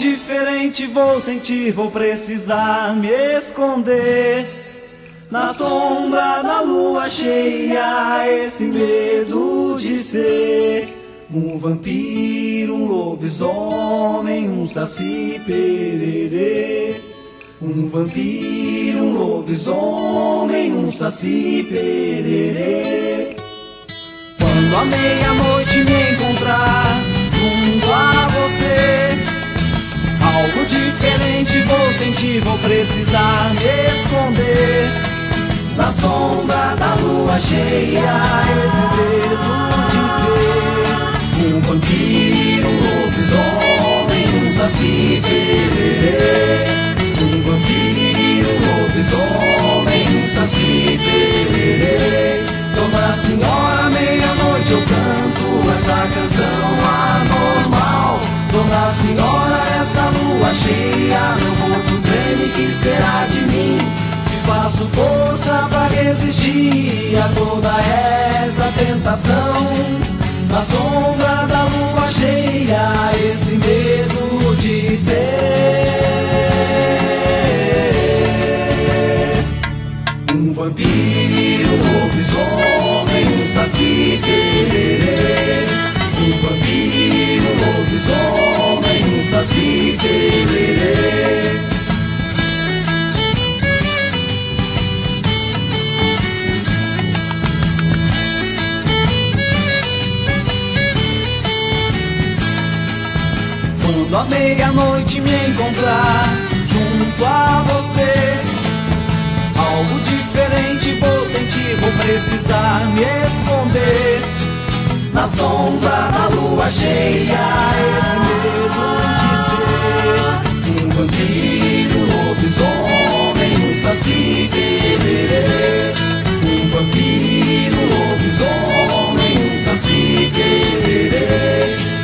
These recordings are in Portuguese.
Diferente vou sentir, vou precisar me esconder. Na sombra da lua cheia, esse medo de ser um vampiro, um lobisomem, um saci pererê. Um vampiro, um lobisomem, um saci pererê. Quando a meia-noite me encontrar algo diferente vou sentir, vou precisar me esconder. Na sombra da lua cheia, esse dedo de ser um vampiro, um lobisomem, um saci pererê. Um vampiro, um lobisomem, um saci pererê. Dona Senhora, meia-noite eu canto essa canção anormal. Dona Senhora, essa lua cheia, meu corpo treme, que será de mim? Que faço força pra resistir a toda essa tentação. Na sombra da lua cheia, esse medo de ser um vampiro, um lobisomem, um saci. Um lobisomem, um saci pererê. Quando a meia-noite me encontrar junto a você, algo diferente vou sentir, vou precisar me esconder. Na sombra da lua cheia, esse medo de ser um vampiro, um lobisomem, um saci pererê. Um vampiro, um lobisomem, um saci pererê.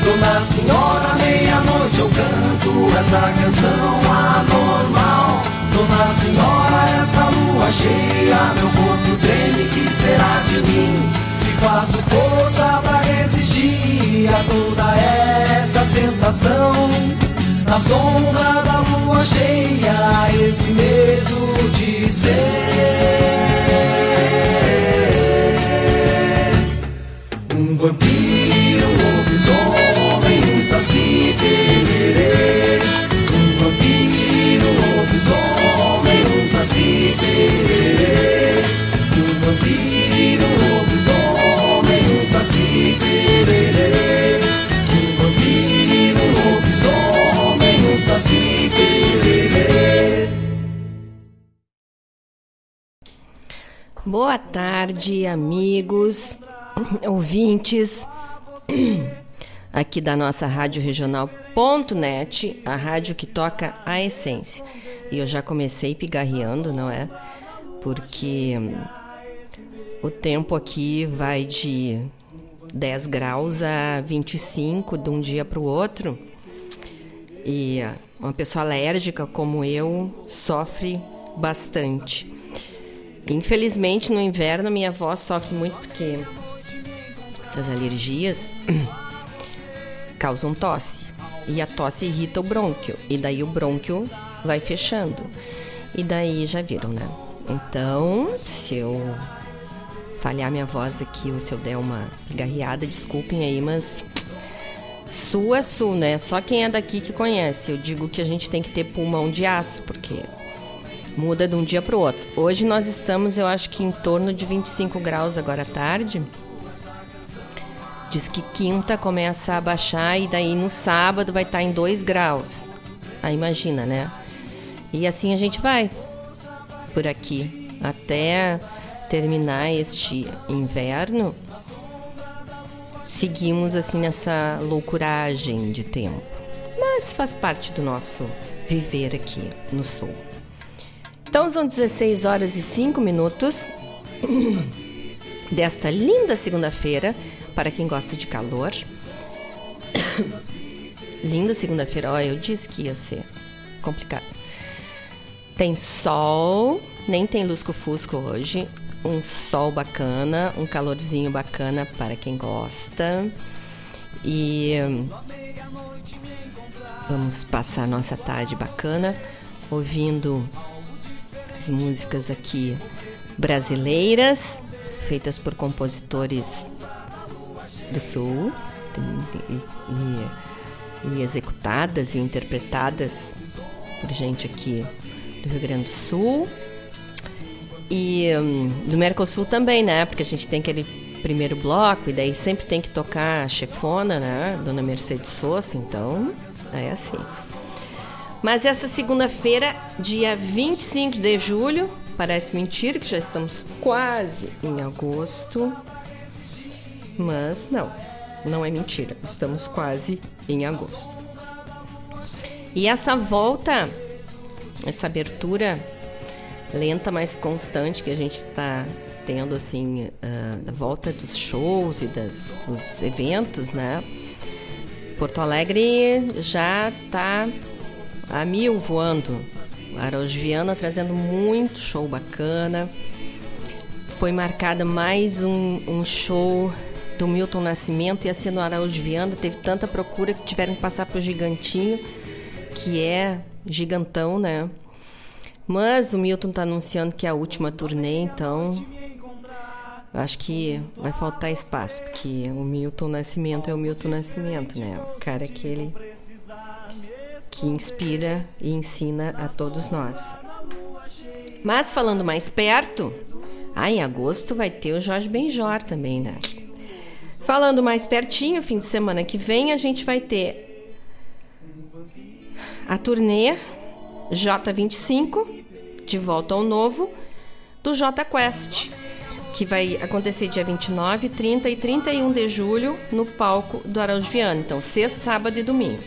Dona Senhora, meia-noite eu canto essa canção anormal. Dona Senhora, essa lua cheia, meu corpo treme, que será de mim? Faço força pra resistir a toda essa tentação. Na sombra da lua cheia, esse medo de ser um vampiro, um lobisomem, um saci pererê. Um vampiro, um lobisomem, um saci pererê. Um vampiro, um lobisomem, Boa tarde, amigos, ouvintes aqui da nossa rádio regional.net, a rádio que toca a essência. E eu já comecei pigarreando, não é? Porque hum, o tempo aqui vai de 10 graus a 25 de um dia para o outro. E ah, uma pessoa alérgica como eu sofre bastante. Infelizmente, no inverno, minha voz sofre muito porque essas alergias causam tosse. E a tosse irrita o brônquio. E daí o brônquio vai fechando. E daí já viram, né? Então, se eu falhar minha voz aqui ou se eu der uma pigarreada, desculpem aí, mas sul é sul, né? Só quem é daqui que conhece. Eu digo que a gente tem que ter pulmão de aço, porque muda de um dia para o outro. Hoje nós estamos, eu acho que em torno de 25 graus agora à tarde. Diz que quinta começa a baixar e daí no sábado vai estar em 2 graus. Aí imagina, né? E assim a gente vai por aqui até terminar este inverno. Seguimos assim nessa loucuragem de tempo. Mas faz parte do nosso viver aqui no sul. Então são 16 horas e 5 minutos desta linda segunda-feira para quem gosta de calor. linda segunda-feira, olha, eu disse que ia ser complicado. Tem sol, nem tem lusco-fusco hoje. Um sol bacana, um calorzinho bacana para quem gosta. E vamos passar nossa tarde bacana ouvindo as músicas aqui brasileiras, feitas por compositores do Sul e, e, e executadas e interpretadas por gente aqui do Rio Grande do Sul e um, do Mercosul também, né? Porque a gente tem aquele primeiro bloco e daí sempre tem que tocar a chefona, né? Dona Mercedes Sosa, então é assim. Mas essa segunda-feira, dia 25 de julho, parece mentira que já estamos quase em agosto. Mas não, não é mentira, estamos quase em agosto. E essa volta, essa abertura lenta, mas constante que a gente está tendo assim, uh, da volta dos shows e das, dos eventos, né? Porto Alegre já está a mil voando. Araújo Viana trazendo muito show bacana. Foi marcada mais um, um show do Milton Nascimento, ia ser no Araújo Viana, teve tanta procura que tiveram que passar para o Gigantinho, que é gigantão, né? Mas o Milton está anunciando que é a última turnê, então acho que vai faltar espaço, porque o Milton Nascimento é o Milton Nascimento, né? O cara que ele que inspira e ensina a todos nós. Mas falando mais perto, ah, em agosto vai ter o Jorge Benjor também, né? Falando mais pertinho, fim de semana que vem, a gente vai ter a turnê J25, de volta ao novo, do J Quest, que vai acontecer dia 29, 30 e 31 de julho no palco do Araújo Viana. Então, sexta, sábado e domingo,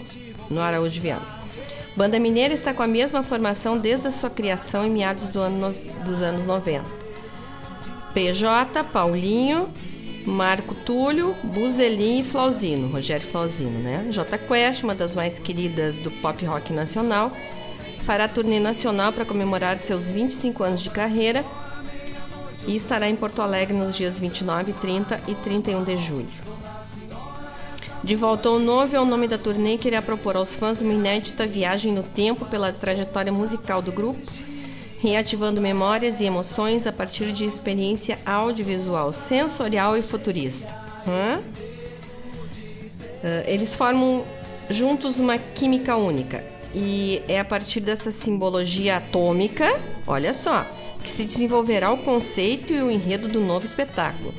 no Araújo Viana. Banda Mineira está com a mesma formação desde a sua criação em meados do ano no... dos anos 90. PJ, Paulinho, Marco Túlio, Buzelin e Flauzino, Rogério Flauzino, né? J Quest, uma das mais queridas do pop rock nacional, fará turnê nacional para comemorar seus 25 anos de carreira e estará em Porto Alegre nos dias 29, 30 e 31 de julho. De volta ao novo é o nome da turnê que irá propor aos fãs uma inédita viagem no tempo pela trajetória musical do grupo, reativando memórias e emoções a partir de experiência audiovisual, sensorial e futurista. Hã? Uh, eles formam juntos uma química única e é a partir dessa simbologia atômica, olha só, que se desenvolverá o conceito e o enredo do novo espetáculo.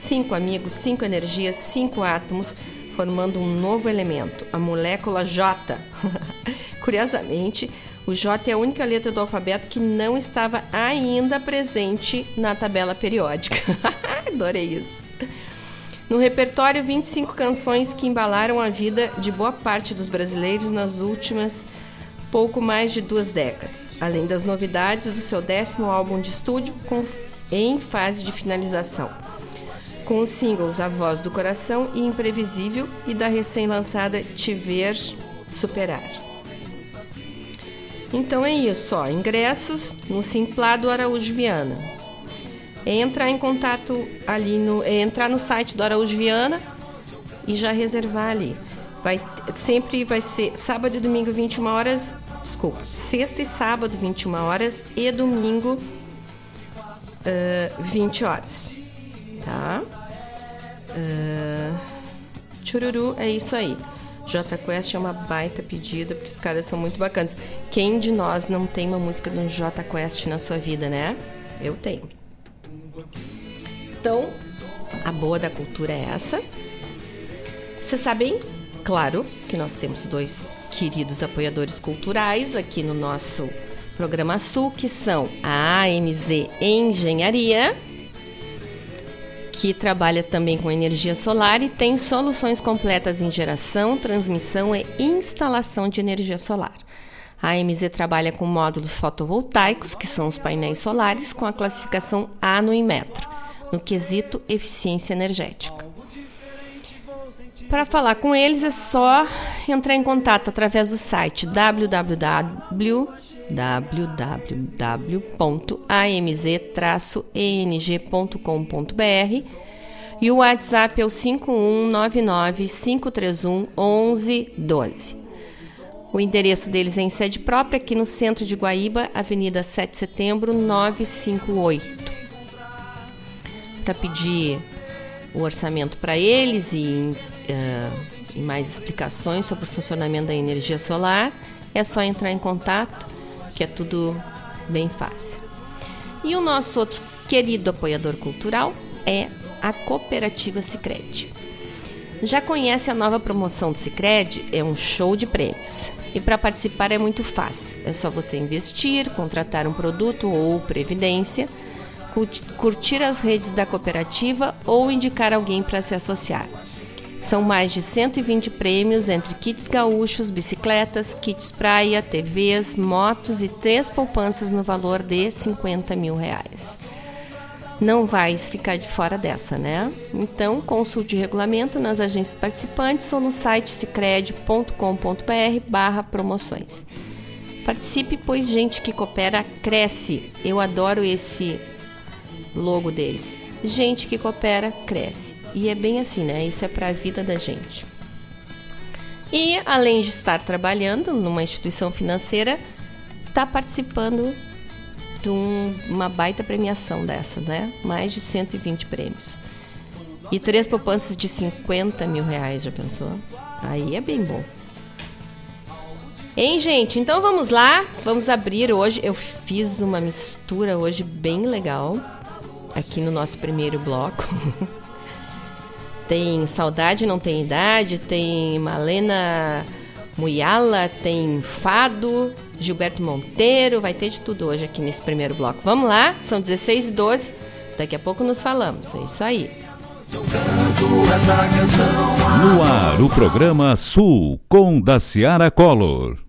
Cinco amigos, cinco energias, cinco átomos formando um novo elemento, a molécula J. Curiosamente, o J é a única letra do alfabeto que não estava ainda presente na tabela periódica. Adorei isso. No repertório, 25 canções que embalaram a vida de boa parte dos brasileiros nas últimas pouco mais de duas décadas, além das novidades do seu décimo álbum de estúdio com, em fase de finalização com os singles A Voz do Coração e Imprevisível e da recém-lançada Te Ver Superar. Então é isso, ó, ingressos no Simplado Araújo Viana. É entrar em contato ali no, é entrar no site do Araújo Viana e já reservar ali. Vai sempre vai ser sábado e domingo 21 horas, desculpa, sexta e sábado 21 horas e domingo uh, 20 horas tá? Uh, chururu, é isso aí. J Quest é uma baita pedida, porque os caras são muito bacanas. Quem de nós não tem uma música do J Quest na sua vida, né? Eu tenho. Então, a boa da cultura é essa. Vocês sabem, claro, que nós temos dois queridos apoiadores culturais aqui no nosso programa Sul, que são a AMZ Engenharia que trabalha também com energia solar e tem soluções completas em geração, transmissão e instalação de energia solar. A AMZ trabalha com módulos fotovoltaicos, que são os painéis solares, com a classificação A no Inmetro, no quesito eficiência energética. Para falar com eles é só entrar em contato através do site www www.amz-eng.com.br e o WhatsApp é o 5199 531 1112. O endereço deles é em sede própria, aqui no centro de Guaíba, Avenida 7 de Setembro, 958. Para pedir o orçamento para eles e, uh, e mais explicações sobre o funcionamento da energia solar, é só entrar em contato, que é tudo bem fácil. E o nosso outro querido apoiador cultural é a Cooperativa Sicredi. Já conhece a nova promoção do Sicredi? É um show de prêmios. E para participar é muito fácil. É só você investir, contratar um produto ou previdência, curtir as redes da cooperativa ou indicar alguém para se associar. São mais de 120 prêmios entre kits gaúchos, bicicletas, kits praia, TVs, motos e três poupanças no valor de 50 mil reais. Não vais ficar de fora dessa, né? Então, consulte o regulamento nas agências participantes ou no site cicred.com.br barra promoções. Participe, pois gente que coopera cresce. Eu adoro esse logo deles. Gente que coopera cresce. E é bem assim, né? Isso é para a vida da gente. E além de estar trabalhando numa instituição financeira, está participando de um, uma baita premiação dessa, né? Mais de 120 prêmios. E três poupanças de 50 mil reais, já pensou? Aí é bem bom. Hein, gente? Então vamos lá. Vamos abrir hoje. Eu fiz uma mistura hoje bem legal aqui no nosso primeiro bloco. Tem Saudade Não Tem Idade, tem Malena Muyala, tem Fado, Gilberto Monteiro, vai ter de tudo hoje aqui nesse primeiro bloco. Vamos lá, são 16 e 12, daqui a pouco nos falamos, é isso aí. No ar, o programa Sul, com Daciara Collor.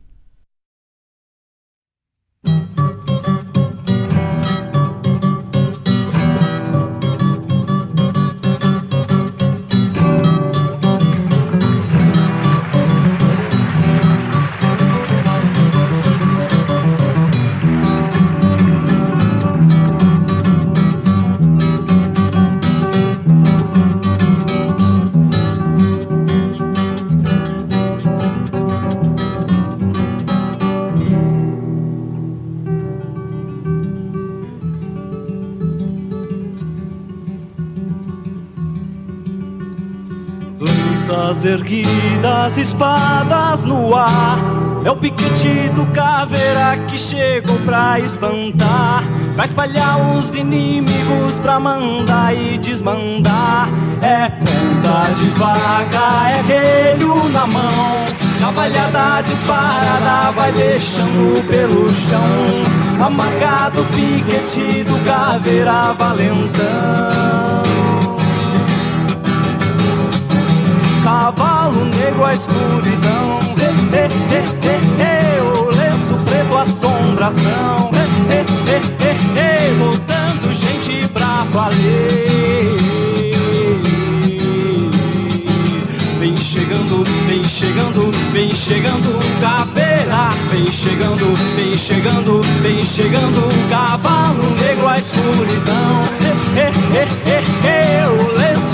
Erguidas, espadas no ar. É o piquete do caveira que chegou pra espantar, pra espalhar os inimigos, pra mandar e desmandar. É ponta de vaca, é relho na mão. Cavalhada disparada vai deixando pelo chão. Amargado o piquete do caveira valentão. Cavalo negro, a escuridão. He, he, he, o lenço preto, assombração. voltando gente pra valer. Vem chegando, vem chegando, vem chegando, caveira. Vem chegando, vem chegando, vem chegando, cavalo negro, a escuridão. o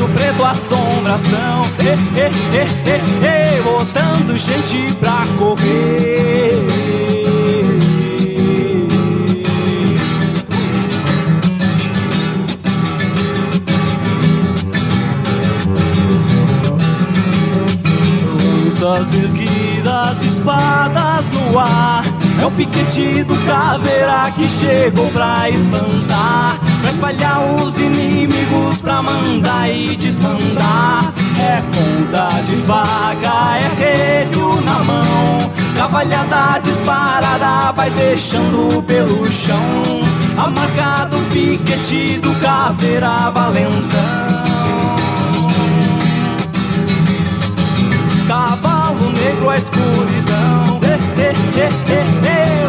lenço preto, assombração. Botando gente pra correr. Lanças erguidas, espadas no ar. É o piquete do caveira que chegou pra espantar Pra espalhar os inimigos, pra mandar e desmandar É ponta de vaga, é relho na mão Cavalhada disparada vai deixando pelo chão. Amargado o piquete do caveira valentão. Cavalo negro, a escuridão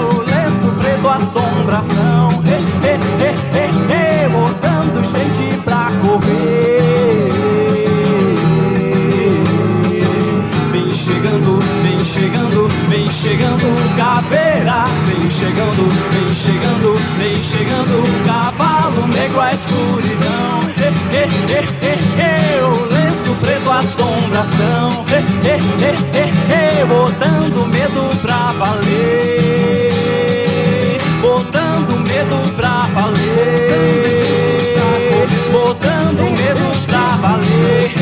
o lenço preto, assombração. botando gente pra correr. Vem chegando, vem chegando, vem chegando, caveira. Vem chegando, vem chegando, vem chegando, cavalo negro, a escuridão. o lenço Rio Preto assombração. Eh, eh, eh, eh, Botando medo pra valer. Botando medo pra valer. Botando medo pra valer.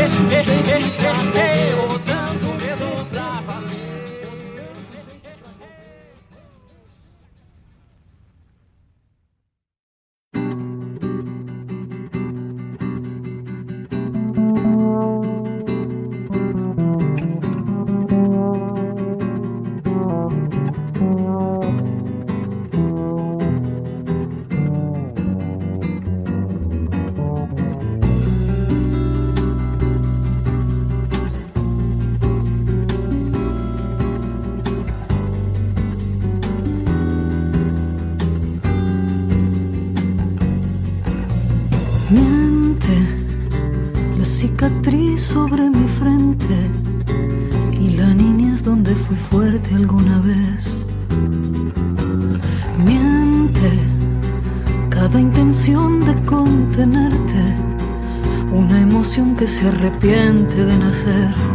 hacer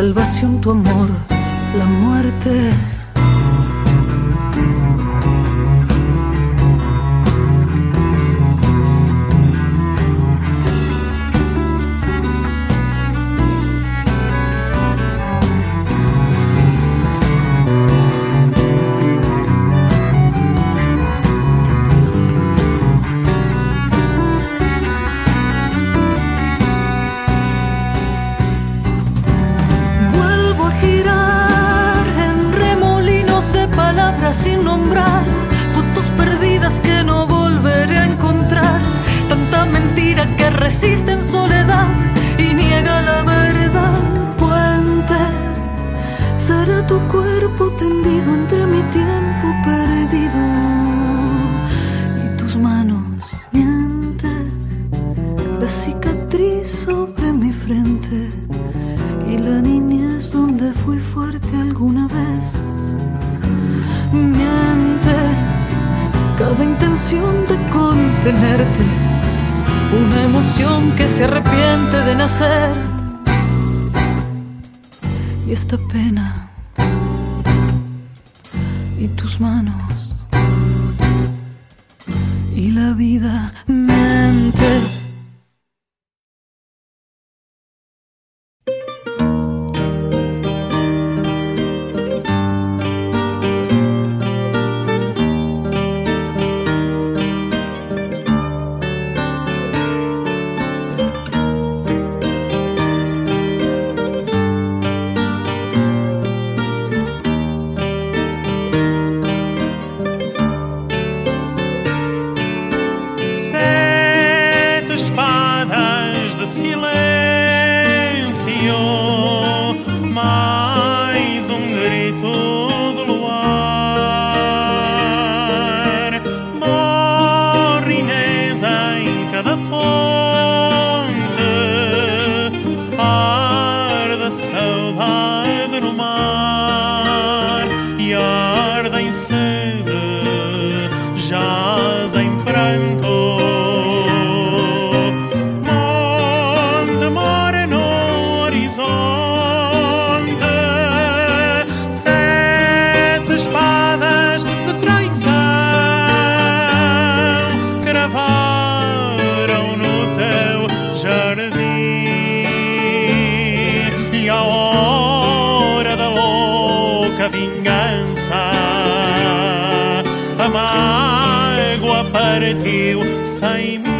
salvación tu amor, la muerte. partiu sem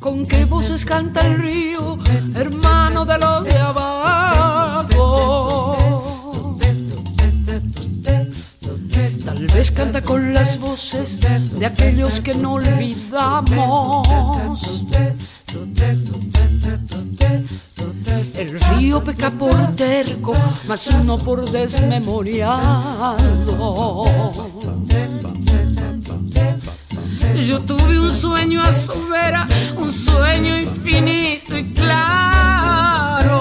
Con qué voces canta el río, hermano de los de abajo. Tal vez canta con las voces de aquellos que no olvidamos. El río peca por terco, mas no por desmemoriado. Yo tuve un sueño a su vera, un sueño infinito y claro.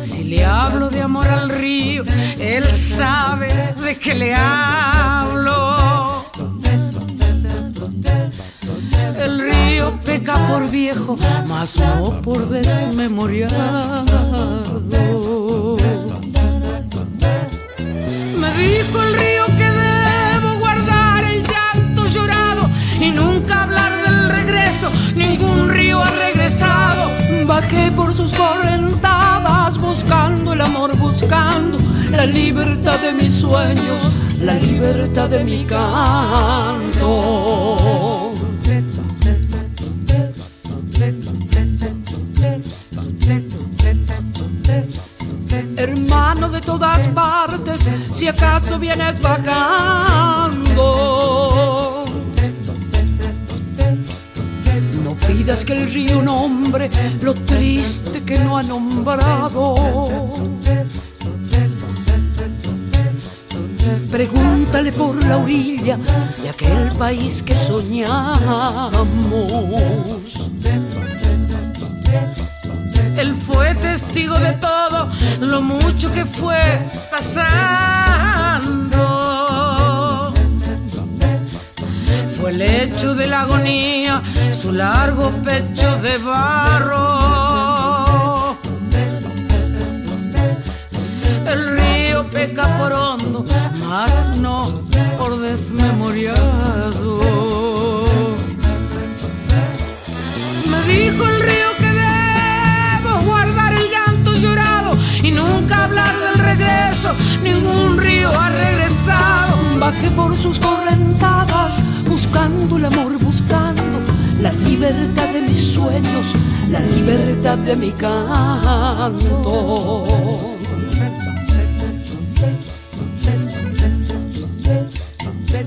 Si le hablo de amor al río, él sabe de qué le hablo. El río peca por viejo, mas no por desmemoriado. Me dijo el río ha regresado. Bajé por sus correntadas buscando el amor, buscando la libertad de mis sueños, la libertad de mi canto. Hermano de todas partes, si acaso vienes bajando. Pidas que el río nombre lo triste que no ha nombrado. Pregúntale por la orilla de aquel país que soñamos. Él fue testigo de todo lo mucho que fue pasando. El hecho de la agonía, su largo pecho de barro. El río peca por hondo, mas no por desmemoriado. Me dijo el río que debo guardar el llanto llorado y nunca hablar del regreso. Ningún río ha regresado. Bajé por sus correntadas, buscando el amor, buscando la libertad de mis sueños, la libertad de mi canto.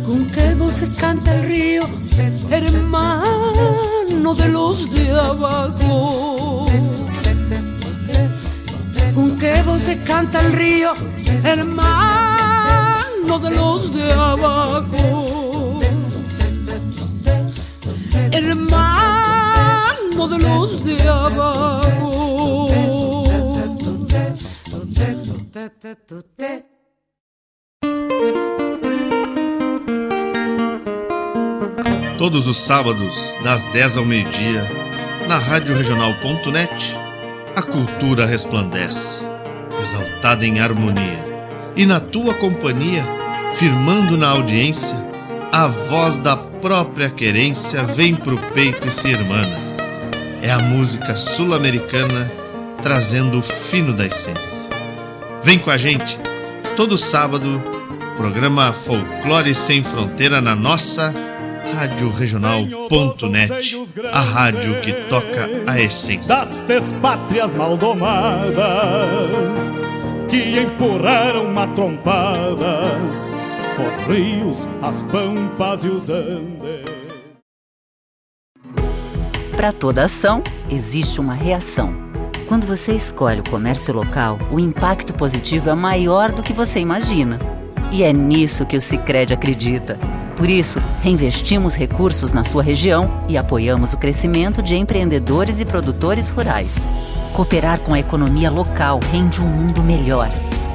¿Con qué voces canta el río, hermano de los de abajo? ¿Con qué voces canta el río, hermano de los de abajo? Hermano de los de abajo. Todos os sábados, das 10 ao meio-dia, na Rádio a cultura resplandece, exaltada em harmonia. E na tua companhia, firmando na audiência, a voz da própria querência vem pro peito e se irmana. É a música sul-americana trazendo o fino da essência. Vem com a gente, todo sábado, programa Folclore Sem Fronteira na nossa Rádio Regional.net, a rádio que toca a essência. das despátrias maldomadas que empurraram matrompadas os rios, as pampas e os andes. Para toda ação, existe uma reação. Quando você escolhe o comércio local, o impacto positivo é maior do que você imagina. E é nisso que o Sicredi acredita. Por isso, reinvestimos recursos na sua região e apoiamos o crescimento de empreendedores e produtores rurais. Cooperar com a economia local rende um mundo melhor.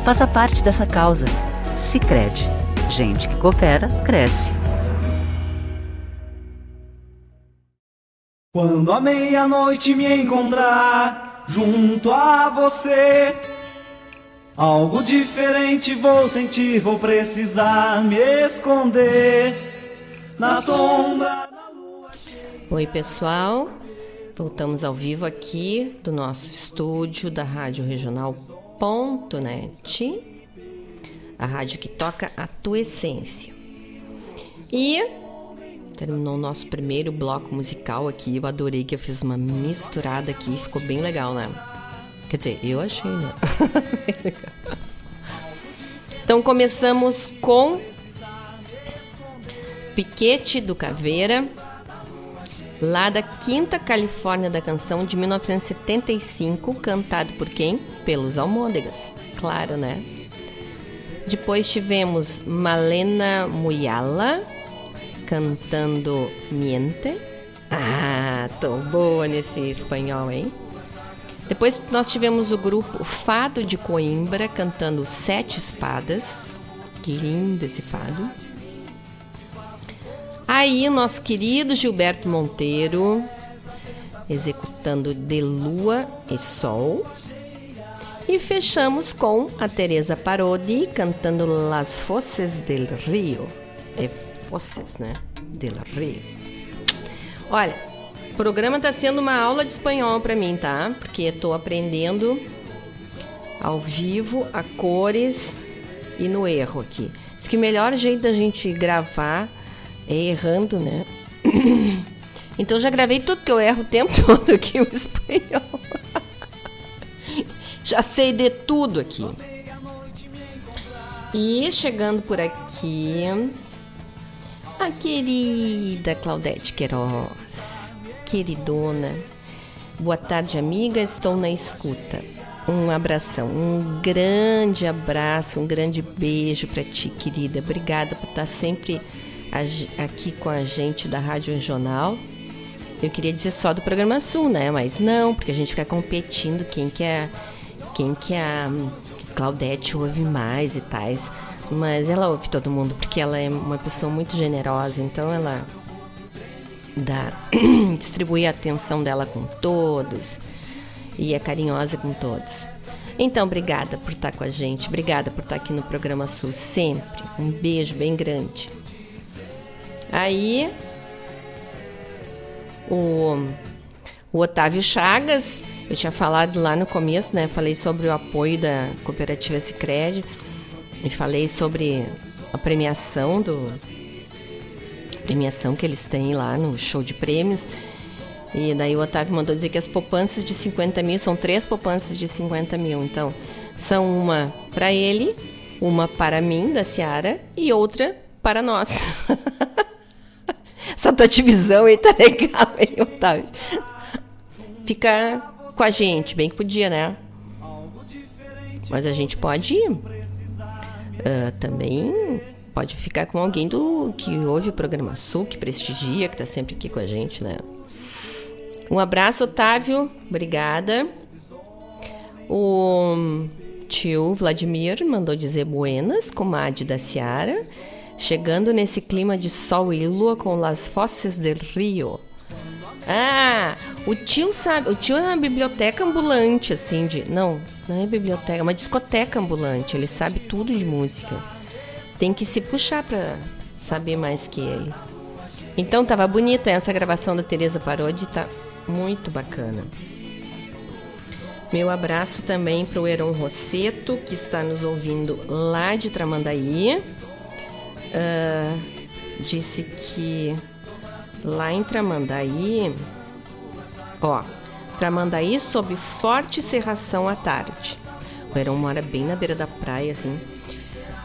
Faça parte dessa causa. Sicredi. Gente que coopera, cresce. Quando a meia-noite me encontrar junto a você, algo diferente vou sentir, vou precisar me esconder na sombra da lua. Oi, pessoal. Voltamos ao vivo aqui do nosso estúdio da Rádio Regional.net. a rádio que toca a tua essência. E terminou o nosso primeiro bloco musical aqui. Eu adorei que eu fiz uma misturada aqui, ficou bem legal, né? Quer dizer, eu achei, né? então começamos com Piquete do Caveira, lá da Quinta Califórnia da Canção de 1975, cantado por quem? Pelos Almôndegas, claro, né? Depois tivemos Malena Muyala cantando Miente. Ah, tô boa nesse espanhol, hein? Depois nós tivemos o grupo Fado de Coimbra cantando Sete Espadas. Que lindo esse fado. Aí, nosso querido Gilberto Monteiro executando De Lua e Sol. E fechamos com a Teresa Parodi cantando Las Foces del Rio. É Foces, né? Del Rio. Olha, o programa está sendo uma aula de espanhol para mim, tá? Porque estou aprendendo ao vivo, a cores e no erro aqui. Diz que o melhor jeito da gente gravar é errando, né? Então já gravei tudo que eu erro o tempo todo aqui o espanhol. já sei de tudo aqui. E chegando por aqui, a querida Claudete Queiroz, queridona. Boa tarde, amiga. Estou na escuta. Um abração, um grande abraço, um grande beijo para ti, querida. Obrigada por estar sempre aqui com a gente da Rádio Regional. Eu queria dizer só do programa Sul, né? Mas não, porque a gente fica competindo quem que é, quem que a Claudete ouve mais e tais. Mas ela ouve todo mundo, porque ela é uma pessoa muito generosa, então ela dá, distribui a atenção dela com todos e é carinhosa com todos. Então, obrigada por estar com a gente, obrigada por estar aqui no programa Sul sempre. Um beijo bem grande. Aí o, o Otávio Chagas, eu tinha falado lá no começo, né? Falei sobre o apoio da cooperativa Sicredi e falei sobre a premiação do premiação que eles têm lá no show de prêmios. E daí o Otávio mandou dizer que as poupanças de 50 mil são três poupanças de 50 mil. Então, são uma para ele, uma para mim, da Seara, e outra para nós. Essa tua divisão aí tá legal, hein, Otávio? Fica com a gente, bem que podia, né? Mas a gente pode. Uh, também pode ficar com alguém do que ouve o programa Sul, que prestigia, que tá sempre aqui com a gente, né? Um abraço, Otávio. Obrigada. O tio Vladimir mandou dizer buenas, comadre da Ciara chegando nesse clima de sol e lua com Las Foces del Rio. Ah, o tio sabe, o tio é uma biblioteca ambulante, assim, de. Não, não é biblioteca, é uma discoteca ambulante. Ele sabe tudo de música. Tem que se puxar pra saber mais que ele. Então tava bonita essa gravação da Teresa Parodi, tá muito bacana. Meu abraço também para o Heron Rosseto, que está nos ouvindo lá de Tramandaí uh, disse que lá em Tramandaí, ó, Tramandaí sob forte cerração à tarde. O Heron mora bem na beira da praia, assim.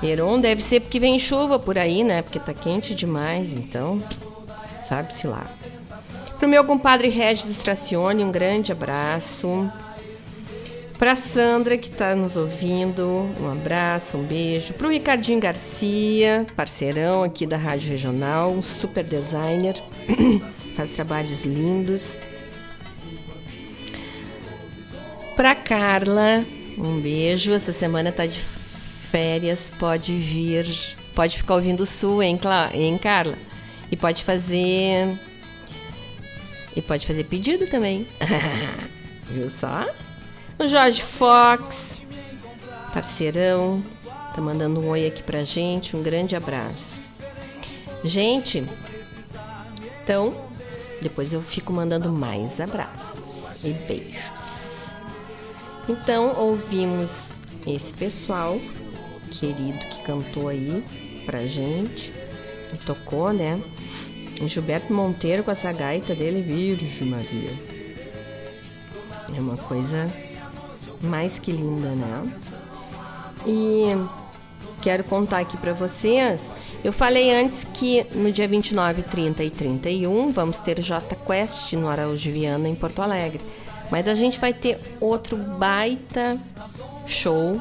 Heron deve ser porque vem chuva por aí, né? Porque tá quente demais, então, sabe-se lá. Pro meu compadre Regis Stracione, um grande abraço. Para Sandra, que está nos ouvindo, um abraço, um beijo. Para o Ricardinho Garcia, parceirão aqui da Rádio Regional, um super designer, faz trabalhos lindos. Para Carla, um beijo. Essa semana tá de férias, pode vir, pode ficar ouvindo o Sul, hein, Cla hein Carla? E pode fazer. E pode fazer pedido também. Viu só? O Jorge Fox, parceirão, tá mandando um oi aqui pra gente. Um grande abraço. Gente, então, depois eu fico mandando mais abraços e beijos. Então, ouvimos esse pessoal querido que cantou aí pra gente e tocou, né? Gilberto Monteiro com essa gaita dele, Virgem Maria. É uma coisa mais que linda, né? E quero contar aqui para vocês. Eu falei antes que no dia 29, 30 e 31 vamos ter J Quest no Araújo Viana em Porto Alegre. Mas a gente vai ter outro baita show.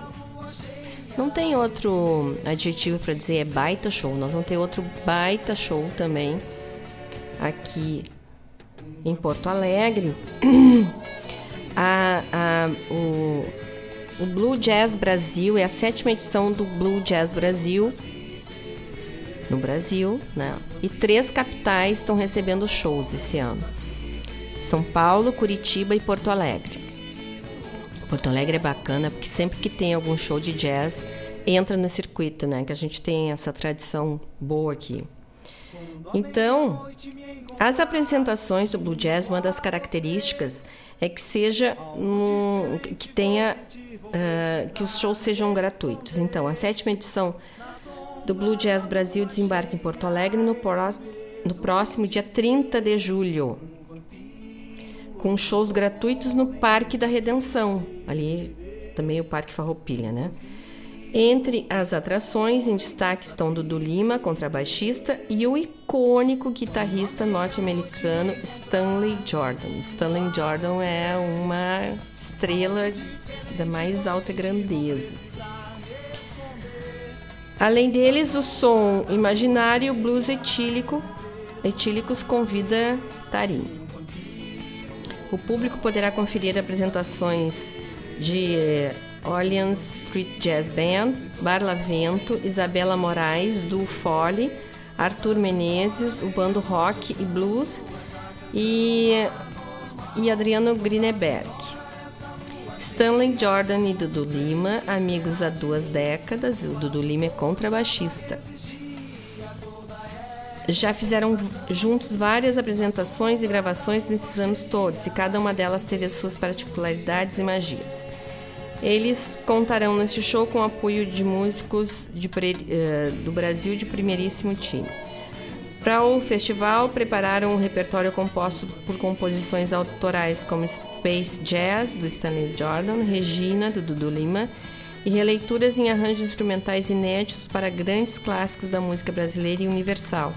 Não tem outro adjetivo para dizer é baita show. Nós vamos ter outro baita show também aqui em Porto Alegre. A, a, o, o Blue Jazz Brasil é a sétima edição do Blue Jazz Brasil no Brasil, né? E três capitais estão recebendo shows esse ano: São Paulo, Curitiba e Porto Alegre. Porto Alegre é bacana porque sempre que tem algum show de jazz entra no circuito, né? Que a gente tem essa tradição boa aqui. Então, as apresentações do Blue Jazz, uma das características é que seja um, que tenha uh, que os shows sejam gratuitos. Então, a sétima edição do Blue Jazz Brasil desembarca em Porto Alegre no, no próximo dia 30 de julho, com shows gratuitos no Parque da Redenção, ali também o Parque Farroupilha, né? Entre as atrações, em destaque estão Dudu Lima, contrabaixista, e o icônico guitarrista norte-americano Stanley Jordan. Stanley Jordan é uma estrela da mais alta grandeza. Além deles, o som imaginário blues etílico, etílicos convida Tarim. O público poderá conferir apresentações de Orleans Street Jazz Band, Barlavento, Isabela Moraes, do Fole, Arthur Menezes, o bando rock e blues e, e Adriano Grineberg. Stanley Jordan e Dudu Lima, amigos há duas décadas, o Dudu Lima é contrabaixista. Já fizeram juntos várias apresentações e gravações nesses anos todos, e cada uma delas teve as suas particularidades e magias. Eles contarão neste show com o apoio de músicos de, uh, do Brasil de primeiríssimo time. Para o festival, prepararam um repertório composto por composições autorais como Space Jazz, do Stanley Jordan, Regina, do Dudu Lima, e releituras em arranjos instrumentais inéditos para grandes clássicos da música brasileira e universal.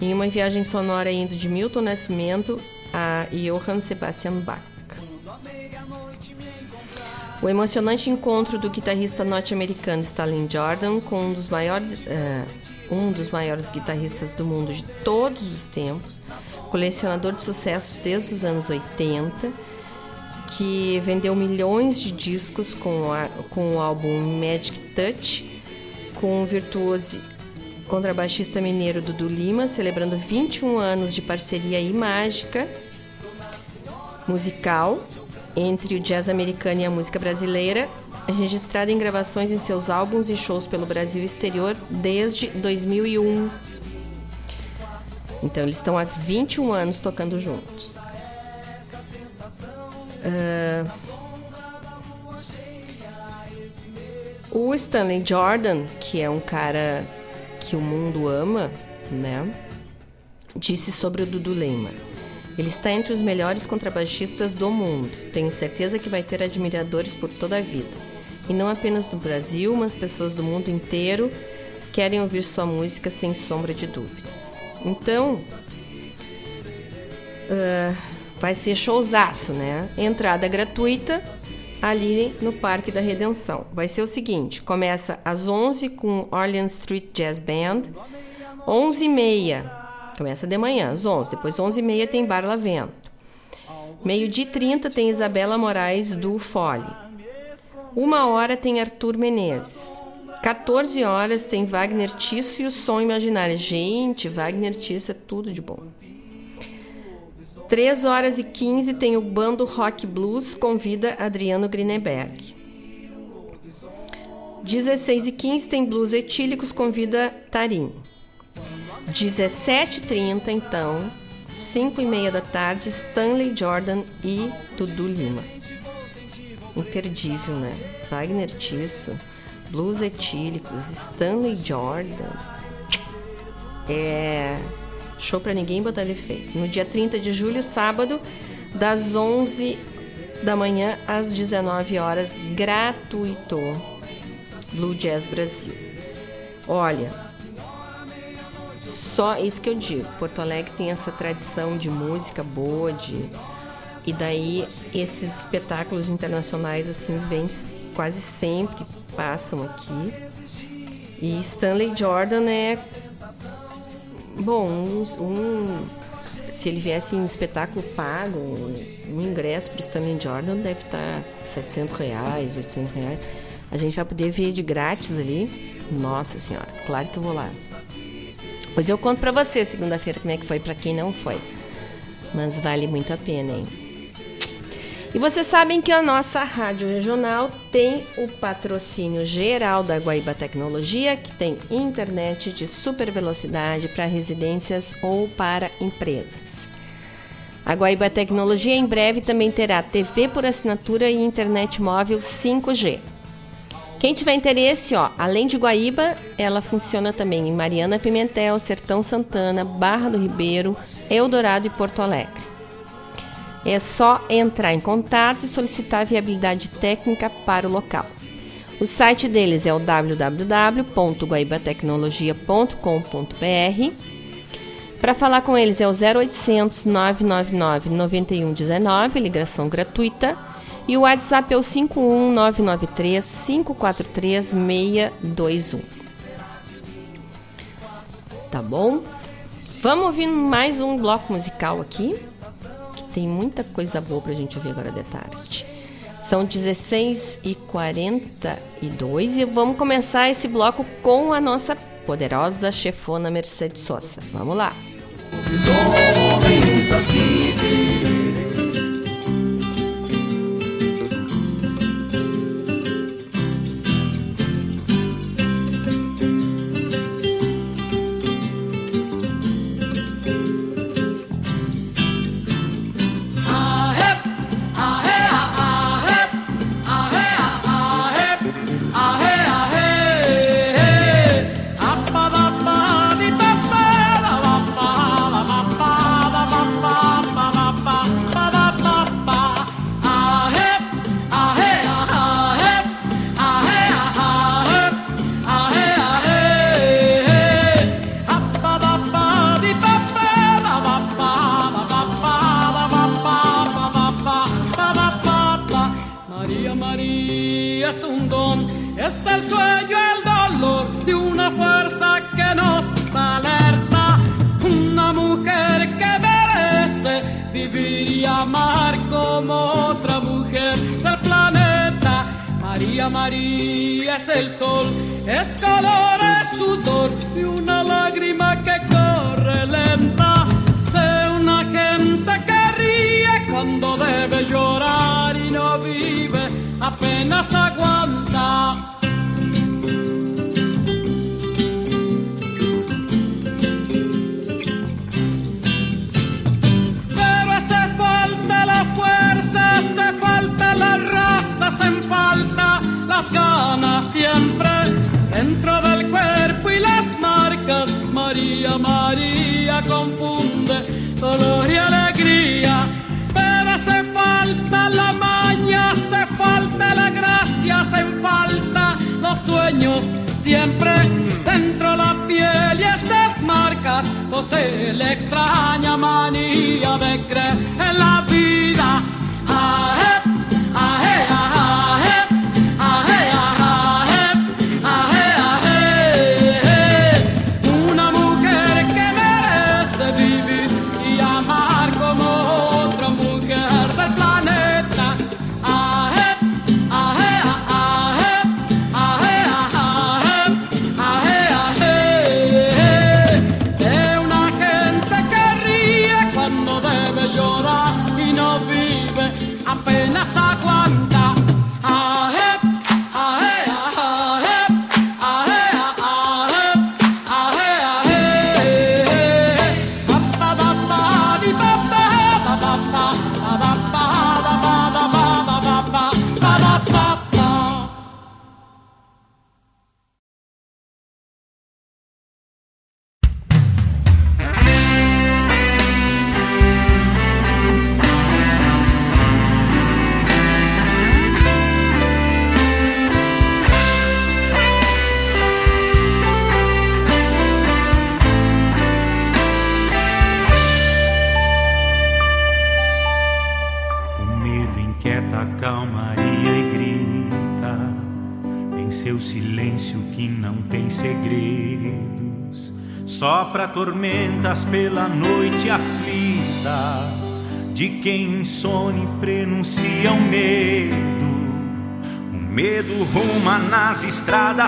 Em uma viagem sonora indo de Milton Nascimento a Johann Sebastian Bach. O emocionante encontro do guitarrista norte-americano Stalin Jordan com um dos maiores, uh, um dos maiores guitarristas do mundo de todos os tempos, colecionador de sucessos desde os anos 80, que vendeu milhões de discos com, a, com o álbum Magic Touch, com o virtuoso contrabaixista mineiro Dudu Lima, celebrando 21 anos de parceria e mágica musical entre o jazz americano e a música brasileira, é registrada em gravações em seus álbuns e shows pelo Brasil e exterior desde 2001. Então eles estão há 21 anos tocando juntos. Uh... O Stanley Jordan, que é um cara que o mundo ama, né? Disse sobre o Dudu Lema. Ele está entre os melhores contrabaixistas do mundo. Tenho certeza que vai ter admiradores por toda a vida. E não apenas no Brasil, mas pessoas do mundo inteiro querem ouvir sua música sem sombra de dúvidas. Então, uh, vai ser showzaço, né? Entrada gratuita ali no Parque da Redenção. Vai ser o seguinte: começa às 11 com Orleans Street Jazz Band, 11h30 Começa de manhã, às 11. Depois, 11 e meia, tem Bar Lavento. Meio-dia 30 tem Isabela Moraes do Fole. Uma hora tem Arthur Menezes. 14 horas tem Wagner Tisso e o Som Imaginário. Gente, Wagner Tisso é tudo de bom. 3 horas e 15 tem o Bando Rock Blues, convida Adriano Grineberg. 16 e 15 tem Blues Etílicos, convida Tarim. 17h30, então, 5 e meia da tarde, Stanley Jordan e Dudu Lima. Imperdível, né? Wagner Tisso. Blues Etílicos, Stanley Jordan. É show para ninguém botar defeito. No dia 30 de julho, sábado, das 11 da manhã às 19 horas, gratuito. Blue Jazz Brasil. Olha, só isso que eu digo. Porto Alegre tem essa tradição de música boa, de e daí esses espetáculos internacionais assim vêm quase sempre passam aqui. E Stanley Jordan é bom, um, um se ele viesse em espetáculo pago, um ingresso para Stanley Jordan deve estar 700 reais, 800 reais. A gente vai poder ver de grátis ali. Nossa senhora, claro que eu vou lá. Pois eu conto para você segunda-feira como é que foi para quem não foi. Mas vale muito a pena, hein? E vocês sabem que a nossa rádio regional tem o patrocínio geral da Guaíba Tecnologia, que tem internet de super velocidade para residências ou para empresas. A Guaíba Tecnologia em breve também terá TV por assinatura e internet móvel 5G. Quem tiver interesse, ó, além de Guaíba, ela funciona também em Mariana Pimentel, Sertão Santana, Barra do Ribeiro, Eldorado e Porto Alegre. É só entrar em contato e solicitar viabilidade técnica para o local. O site deles é o www.guaibatecnologia.com.br. Para falar com eles é o 0800 999 9119, ligação gratuita. E o WhatsApp é o 51993 543 621. Tá bom? Vamos ouvir mais um bloco musical aqui tem muita coisa boa pra gente ouvir agora de tarde. São 16 e 42 vamos começar esse bloco com a nossa poderosa chefona Mercedes Sosa. Vamos lá. Os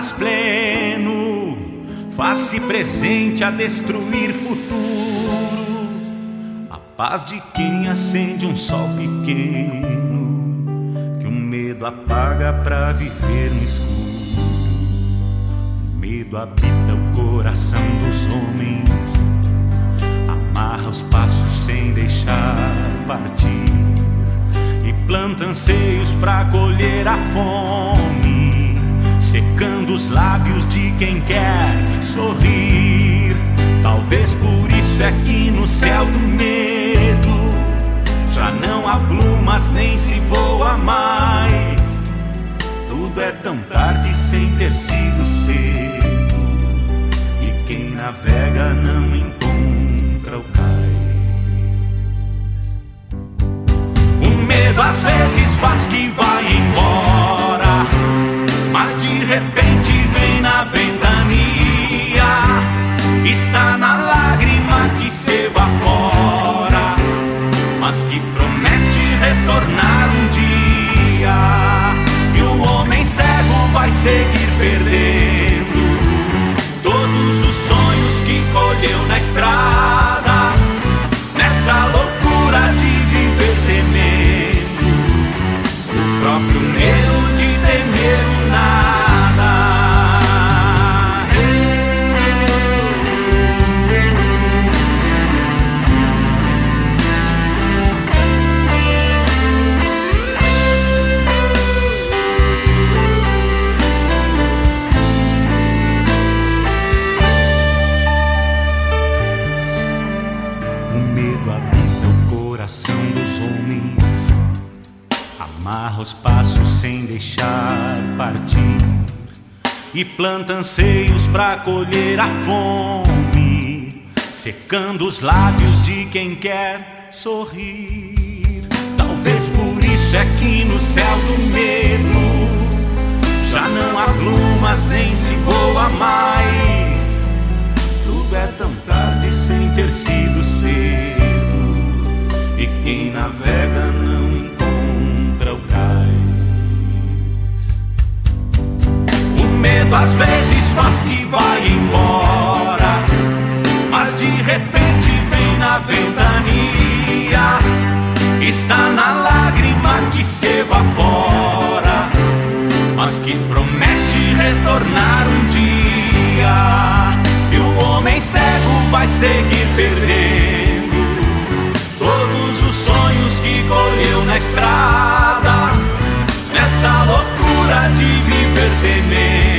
estradas pleno, faz-se presente a destruir futuro. A paz de quem acende um sol pequeno, que o medo apaga para viver no escuro medo habita o coração dos homens, amarra os passos sem deixar partir e planta anseios para colher a fome, secando os lábios de quem quer sorrir. Talvez por isso é que no céu do medo já não há plumas nem se voa mais tudo é tão tarde sem ter sido cedo. E quem navega não encontra o cais. O medo às vezes faz que vai embora, mas de repente vem na ventania. Está na lágrima que se evapora, mas que promete retornar um dia. Homem cego vai seguir perdendo todos os sonhos que colheu na estrada, planta anseios para colher a fome, secando os lábios de quem quer sorrir. Talvez por isso é que no céu do medo já não há plumas nem se voa mais. Tudo é tão tarde sem ter sido cedo, e quem navega não medo às vezes faz que vai embora, mas de repente vem na ventania, está na lágrima que se evapora, mas que promete retornar um dia. E o homem cego vai seguir perdendo todos os sonhos que colheu na estrada, nessa loucura de viver temendo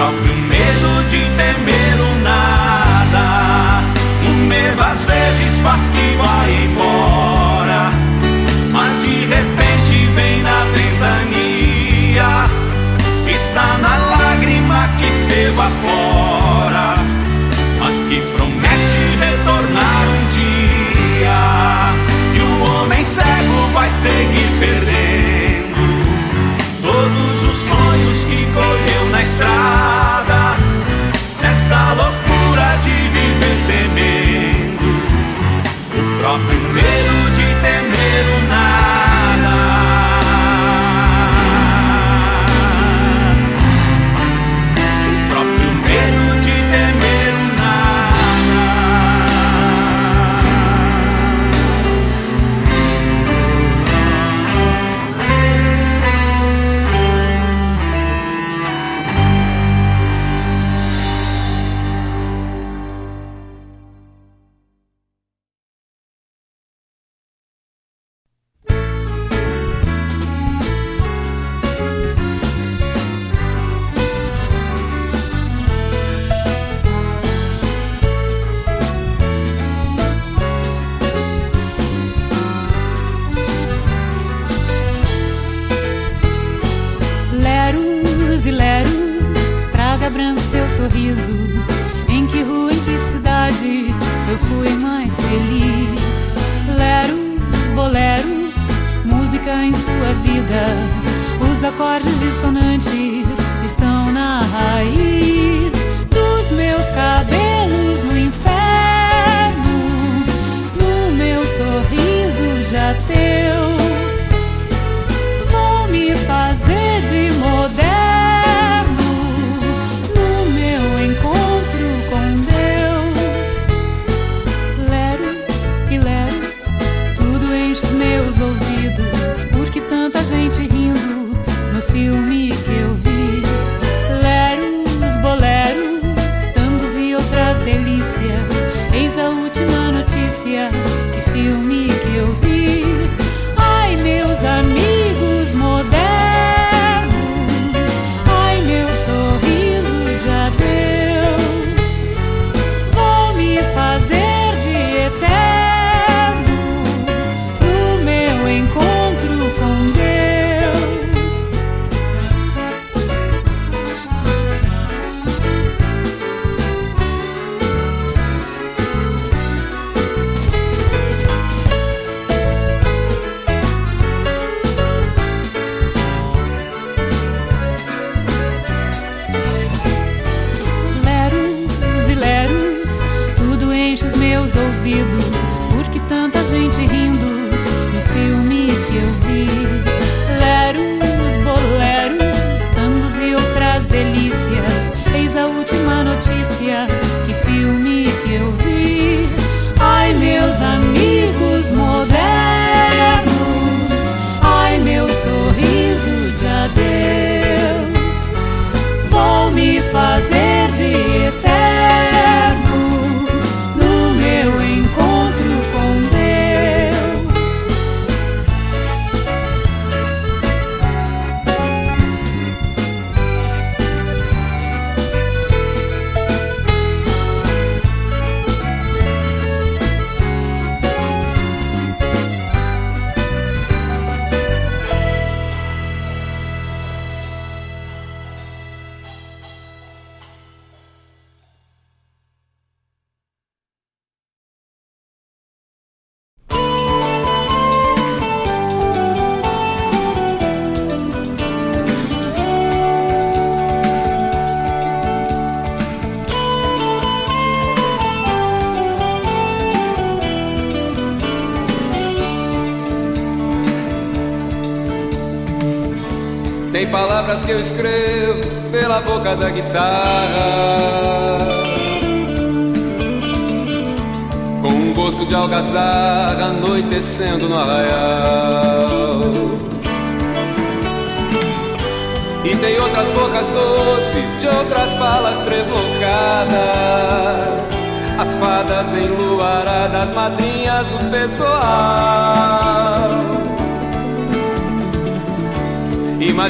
próprio medo de temer o nada. O medo às vezes faz que vai embora, mas de repente vem na ventania. Está na lágrima que se evapora, mas que promete retornar um dia. E o homem cego vai seguir perdendo que eu escrevo pela boca da guitarra. Com um gosto de algazarra anoitecendo no arraial. E tem outras bocas doces de outras falas treslocadas. As fadas enluaradas, madrinhas do pessoal.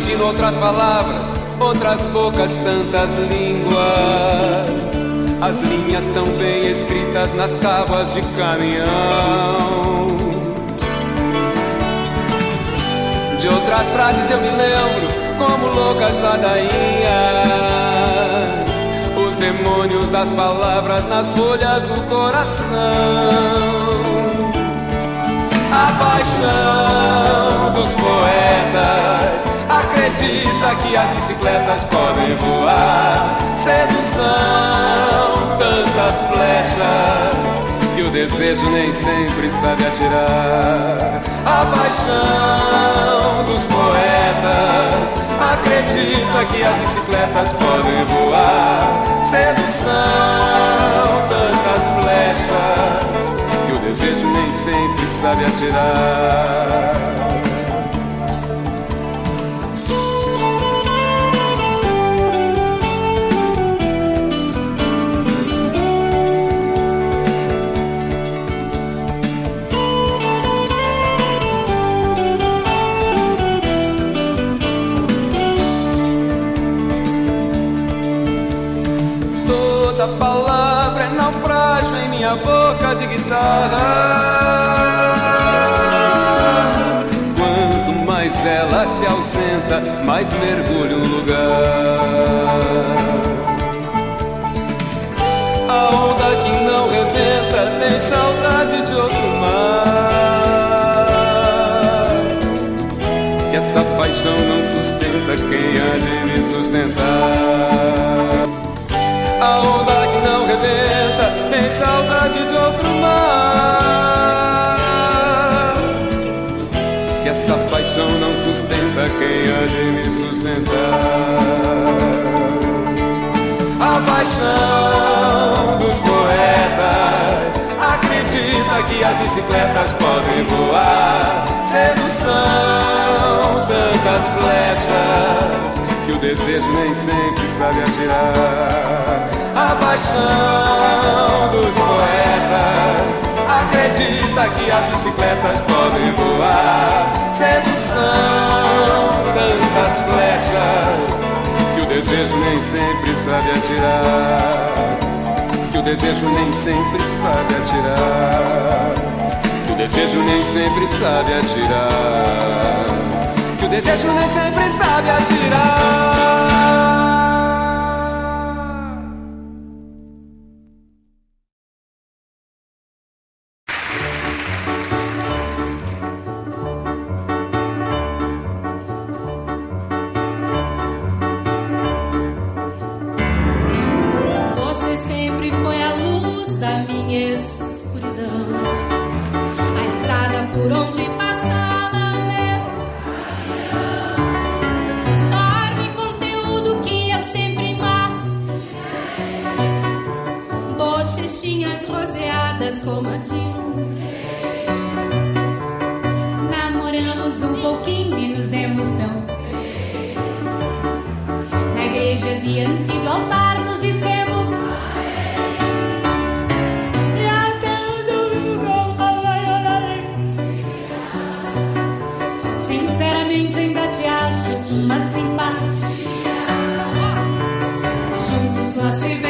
Imagino outras palavras, outras bocas, tantas línguas. As linhas tão bem escritas nas tábuas de caminhão. De outras frases eu me lembro, como loucas ladainhas. Os demônios das palavras nas folhas do coração. A paixão dos poetas acredita que as bicicletas podem voar. Sedução, tantas flechas que o desejo nem sempre sabe atirar. A paixão dos poetas acredita que as bicicletas podem voar. Sedução, tantas flechas que o desejo nem sempre sabe atirar. Palavra é naufrágio em minha boca de guitarra. Quanto mais ela se ausenta, mais mergulho o lugar. A onda que não rebenta tem saudade de outro mar. Se essa paixão não sustenta sustentar. Que as bicicletas podem voar. Sedução, tantas flechas que o desejo nem sempre sabe atirar. A paixão dos poetas acredita que as bicicletas podem voar. Sedução, tantas flechas desejo nem sempre sabe atirar. O desejo nem sempre sabe atirar. Que o desejo nem sempre sabe atirar. Que o desejo nem sempre sabe atirar. Sabia que ia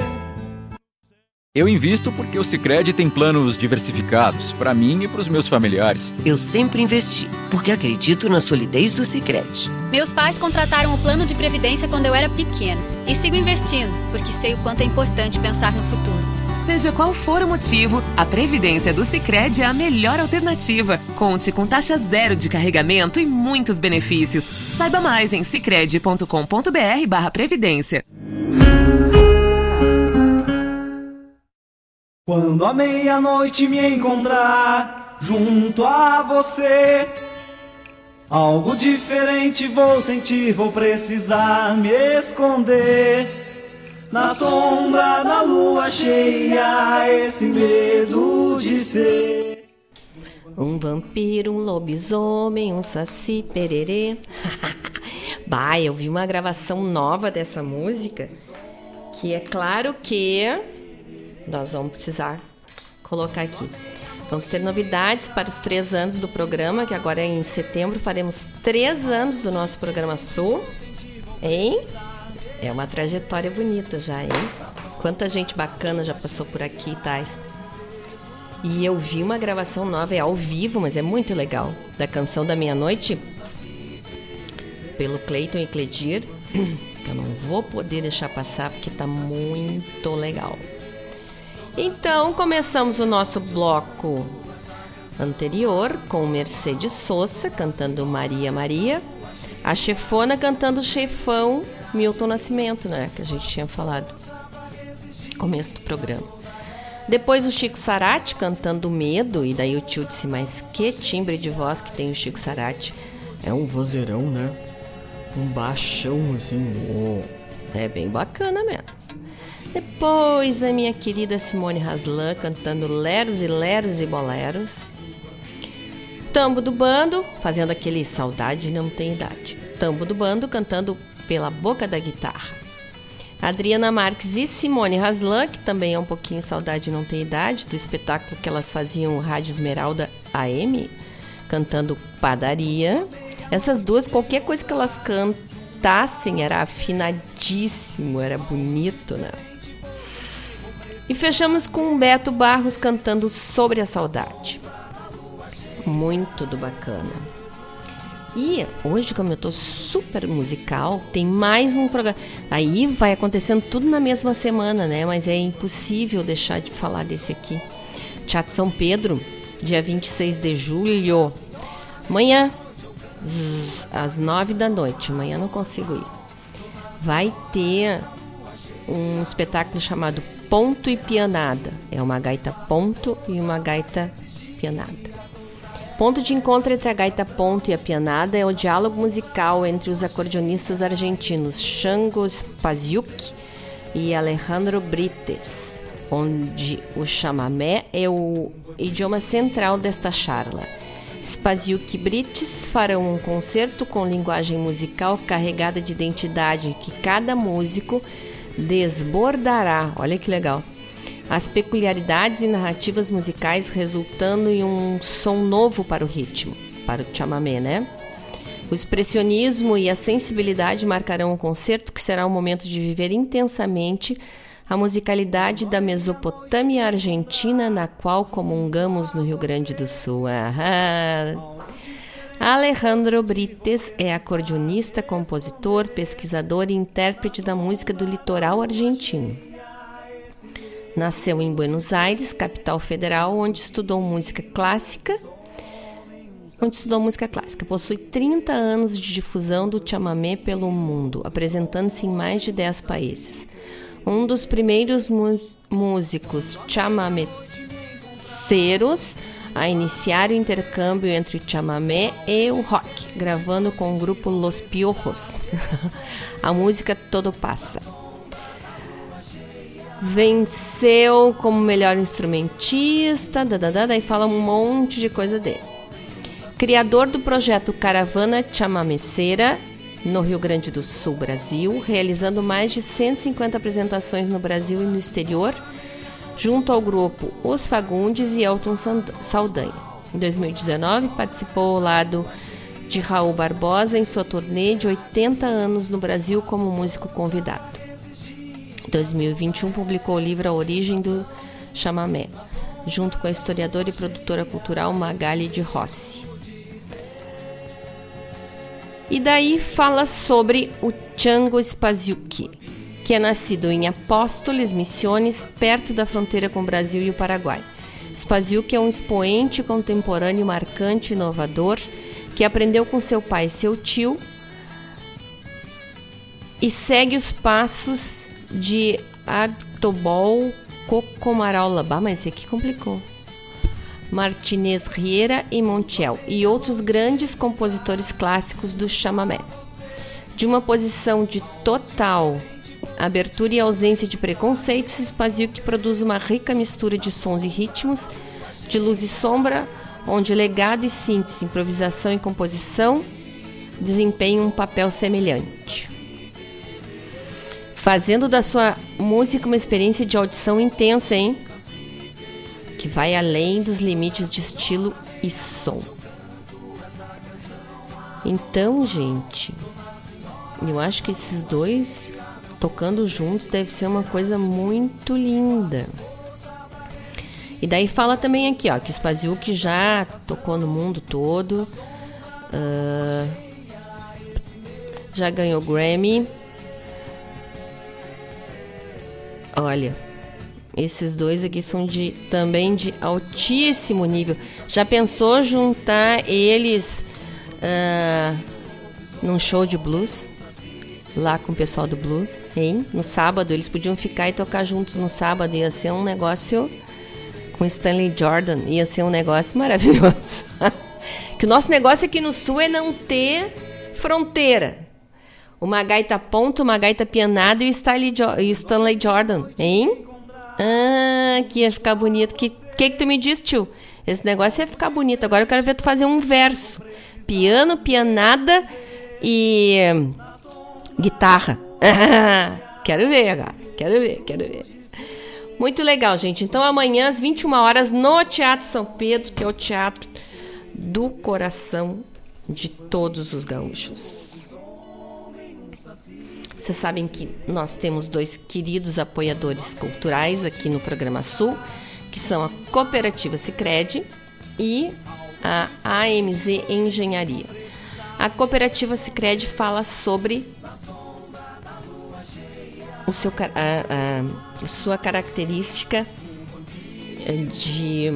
Eu invisto porque o Sicredi tem planos diversificados para mim e para os meus familiares. Eu sempre investi porque acredito na solidez do Sicredi. Meus pais contrataram o plano de previdência quando eu era pequeno e sigo investindo porque sei o quanto é importante pensar no futuro. Seja qual for o motivo, a previdência do Sicredi é a melhor alternativa. Conte com taxa zero de carregamento e muitos benefícios. Saiba mais em sicredi.com.br/previdência. Quando a meia-noite me encontrar junto a você, Algo diferente vou sentir, vou precisar me esconder. Na sombra da lua cheia, esse medo de ser. Um vampiro, um lobisomem, um saci pererê. bah, eu vi uma gravação nova dessa música. Que é claro que nós vamos precisar colocar aqui. Vamos ter novidades para os três anos do programa, que agora em setembro faremos três anos do nosso programa Sul. Hein? É uma trajetória bonita já, hein? Quanta gente bacana já passou por aqui, Tais. E eu vi uma gravação nova, é ao vivo, mas é muito legal, da canção da meia-noite, pelo Cleiton e Cledir, que eu não vou poder deixar passar porque tá muito legal. Então, começamos o nosso bloco anterior com Mercedes Sosa cantando Maria Maria, a chefona cantando Chefão Milton Nascimento, né, que a gente tinha falado começo do programa. Depois o Chico Sarati cantando Medo, e daí o tio disse, mas que timbre de voz que tem o Chico Sarati. É um vozeirão, né? Um baixão assim, oh. é bem bacana mesmo. Depois a minha querida Simone Haslan cantando Leros e Leros e Boleros. Tambo do Bando, fazendo aquele Saudade Não Tem Idade. Tambo do Bando cantando Pela Boca da Guitarra. Adriana Marques e Simone Haslan, que também é um pouquinho Saudade Não Tem Idade, do espetáculo que elas faziam Rádio Esmeralda AM, cantando Padaria. Essas duas, qualquer coisa que elas cantassem era afinadíssimo, era bonito, né? E fechamos com Beto Barros cantando Sobre a Saudade. Muito do bacana. E hoje, como eu tô super musical, tem mais um programa. Aí vai acontecendo tudo na mesma semana, né? Mas é impossível deixar de falar desse aqui. Teatro São Pedro, dia 26 de julho. Amanhã, às nove da noite. Amanhã não consigo ir. Vai ter um espetáculo chamado ponto e pianada. É uma gaita ponto e uma gaita pianada. Ponto de encontro entre a gaita ponto e a pianada é o diálogo musical entre os acordeonistas argentinos Chango Spaziuk e Alejandro Brites, onde o chamamé é o idioma central desta charla. Spaziuk e Brites farão um concerto com linguagem musical carregada de identidade que cada músico desbordará, olha que legal, as peculiaridades e narrativas musicais resultando em um som novo para o ritmo, para o chamamé, né? O expressionismo e a sensibilidade marcarão o concerto que será um momento de viver intensamente a musicalidade da Mesopotâmia argentina na qual comungamos no Rio Grande do Sul. Aham. Alejandro Brites é acordeonista, compositor, pesquisador e intérprete da música do litoral argentino. Nasceu em Buenos Aires, capital federal, onde estudou música clássica. Onde estudou música clássica. Possui 30 anos de difusão do chamamé pelo mundo, apresentando-se em mais de 10 países. Um dos primeiros músicos chamameceiros a iniciar o intercâmbio entre o chamamé e o rock, gravando com o grupo Los Piojos. a música Todo Passa. Venceu como melhor instrumentista, dadadá, daí fala um monte de coisa dele. Criador do projeto Caravana Chamameceira, no Rio Grande do Sul, Brasil, realizando mais de 150 apresentações no Brasil e no exterior, junto ao grupo Os Fagundes e Elton Saldanha. Em 2019, participou ao lado de Raul Barbosa em sua turnê de 80 anos no Brasil como músico convidado. Em 2021, publicou o livro A Origem do Chamamé, junto com a historiadora e produtora cultural Magali de Rossi. E daí fala sobre o Chango Spaziuki, que é nascido em Apóstoles Missiones, perto da fronteira com o Brasil e o Paraguai. Spaziuk é um expoente contemporâneo marcante e inovador que aprendeu com seu pai e seu tio e segue os passos de Artobol Cocomarola. Bah, mas aqui complicou. Martinez Riera e Montiel e outros grandes compositores clássicos do chamamé. De uma posição de total abertura e ausência de preconceitos, Spaziuk produz uma rica mistura de sons e ritmos, de luz e sombra, onde legado e síntese, improvisação e composição desempenham um papel semelhante. Fazendo da sua música uma experiência de audição intensa, hein? Que vai além dos limites de estilo e som. Então, gente, eu acho que esses dois tocando juntos deve ser uma coisa muito linda. E daí fala também aqui, ó, que o Spaziuk já tocou no mundo todo, uh, já ganhou Grammy. Olha, esses dois aqui são de também de altíssimo nível. Já pensou juntar eles uh, num show de blues? Lá com o pessoal do blues, hein? No sábado, eles podiam ficar e tocar juntos no sábado, ia ser um negócio com Stanley Jordan, ia ser um negócio maravilhoso. que o nosso negócio aqui no sul é não ter fronteira. Uma gaita ponto, uma gaita pianada e o Stanley, Jordan, hein? Ah, que ia ficar bonito. Que que, que tu me disse, tio? Esse negócio ia ficar bonito. Agora eu quero ver tu fazer um verso. Piano, pianada e guitarra. quero ver agora. Quero ver, quero ver. Muito legal, gente. Então amanhã às 21 horas no Teatro São Pedro, que é o teatro do coração de todos os gaúchos. Vocês sabem que nós temos dois queridos apoiadores culturais aqui no programa Sul, que são a Cooperativa Sicredi e a AMZ Engenharia. A Cooperativa Sicredi fala sobre o seu, a, a sua característica de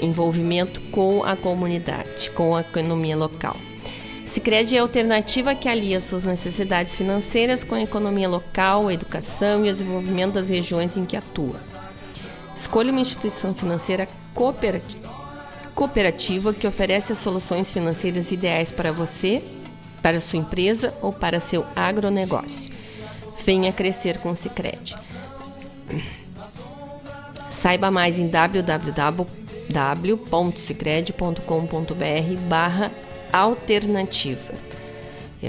envolvimento com a comunidade, com a economia local. Sicredi é a alternativa que alia suas necessidades financeiras com a economia local, a educação e o desenvolvimento das regiões em que atua. Escolha uma instituição financeira cooperativa, cooperativa que oferece as soluções financeiras ideais para você, para sua empresa ou para seu agronegócio. Venha crescer com o Cicred. Saiba mais em www.cicred.com.br barra alternativa.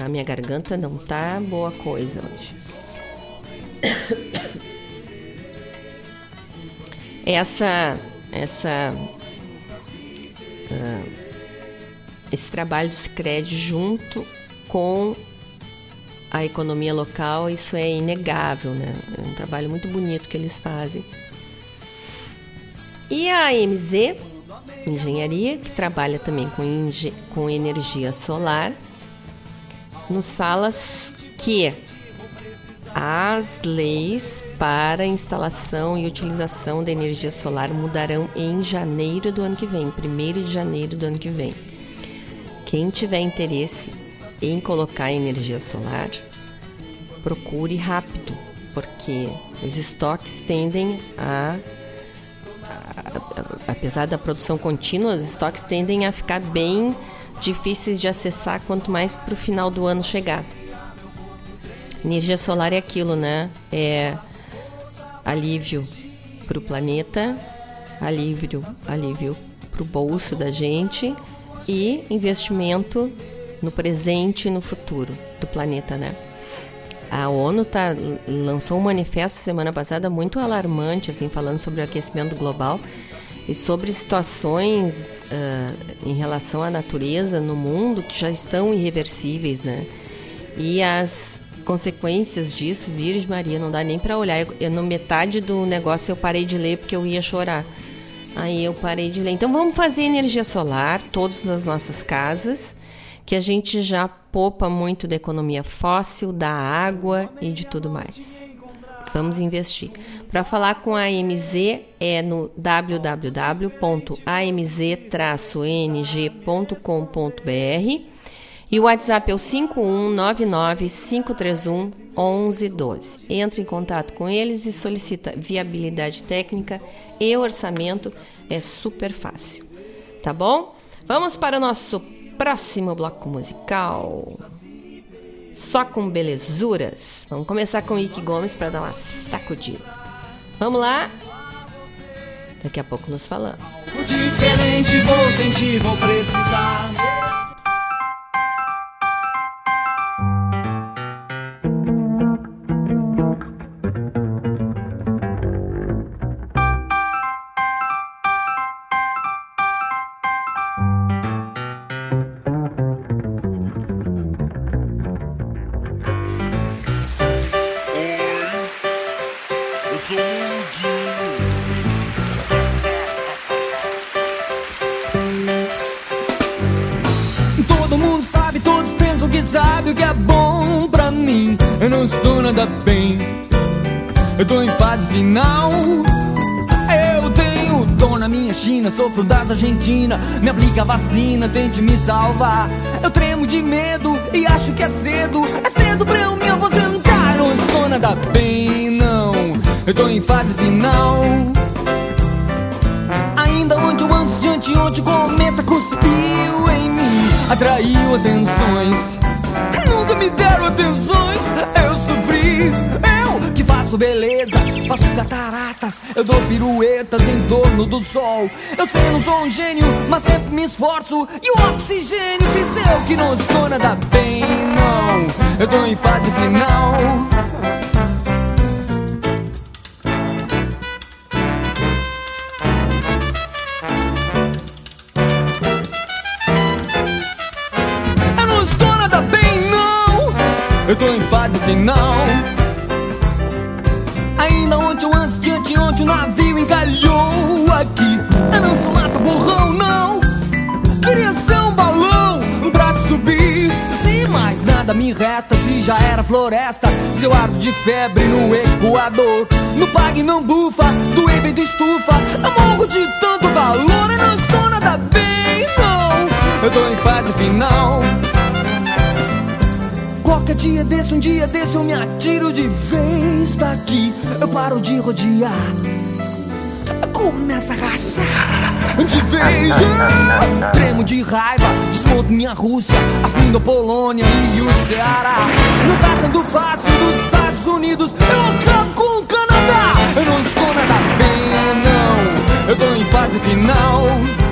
A minha garganta não tá boa coisa hoje. Essa, essa, uh, esse trabalho do Cicred junto com a economia local, isso é inegável, né? É um trabalho muito bonito que eles fazem. E a AMZ Engenharia, que trabalha também com, com energia solar, nos fala que as leis para instalação e utilização da energia solar mudarão em janeiro do ano que vem, 1 de janeiro do ano que vem. Quem tiver interesse em colocar energia solar, procure rápido, porque os estoques tendem a, a, a, apesar da produção contínua, os estoques tendem a ficar bem difíceis de acessar quanto mais para o final do ano chegar. Energia solar é aquilo, né? É alívio para o planeta, alívio, alívio para o bolso da gente e investimento no presente e no futuro do planeta, né? A ONU tá, lançou um manifesto semana passada muito alarmante, assim, falando sobre o aquecimento global e sobre situações uh, em relação à natureza no mundo que já estão irreversíveis, né? E as consequências disso, Virgem Maria, não dá nem para olhar. Eu, eu, no metade do negócio eu parei de ler porque eu ia chorar. Aí eu parei de ler. Então vamos fazer energia solar, todos nas nossas casas que a gente já poupa muito da economia fóssil, da água e de tudo mais. Vamos investir. Para falar com a AMZ é no www.amz-ng.com.br E o WhatsApp é o 51995311112. Entre em contato com eles e solicita viabilidade técnica e orçamento. É super fácil. Tá bom? Vamos para o nosso próximo bloco musical. Só com belezuras. Vamos começar com o Ike Gomes para dar uma sacudida. Vamos lá? Daqui a pouco nos falamos. Diferente, vou sentir, vou precisar. Sabe o que é bom pra mim. Eu não estou nada bem, eu tô em fase final. Eu tenho dor na minha China, sofro das Argentina. Me aplica vacina, tente me salvar. Eu tremo de medo e acho que é cedo. É cedo pra eu me aposentar. Não estou nada bem, não. Eu tô em fase final. Ainda ontem ou antes de anteontem o cometa cuspiu em mim Atraiu atenções Nunca me deram atenções Eu sofri. Eu que faço belezas Faço cataratas Eu dou piruetas em torno do sol. Eu sei, não sou um gênio Mas sempre me esforço. E o oxigênio fiz eu que não estou nada bem, não. Eu tô em fase final fase final. Ainda ontem ou antes de anteontem o navio encalhou aqui. Eu não sou mata borrão, não. Queria ser um balão pra subir. Se mais nada me resta, se já era floresta. Se eu ardo de febre no Equador. No pague não bufa, do evento estufa. Eu morro de tanto calor. Eu não estou nada bem, não. Eu tô em fase final. Qualquer dia desse, um dia desse eu me atiro de vez daqui. Eu paro de rodear. Começa a rachar de vez. Eu tremo de raiva, desmonto minha Rússia, afundo a Polônia e o Ceará. Não está sendo fácil dos Estados Unidos. Eu acabo com o Canadá. Eu não estou nada bem, não. Eu tô em fase final.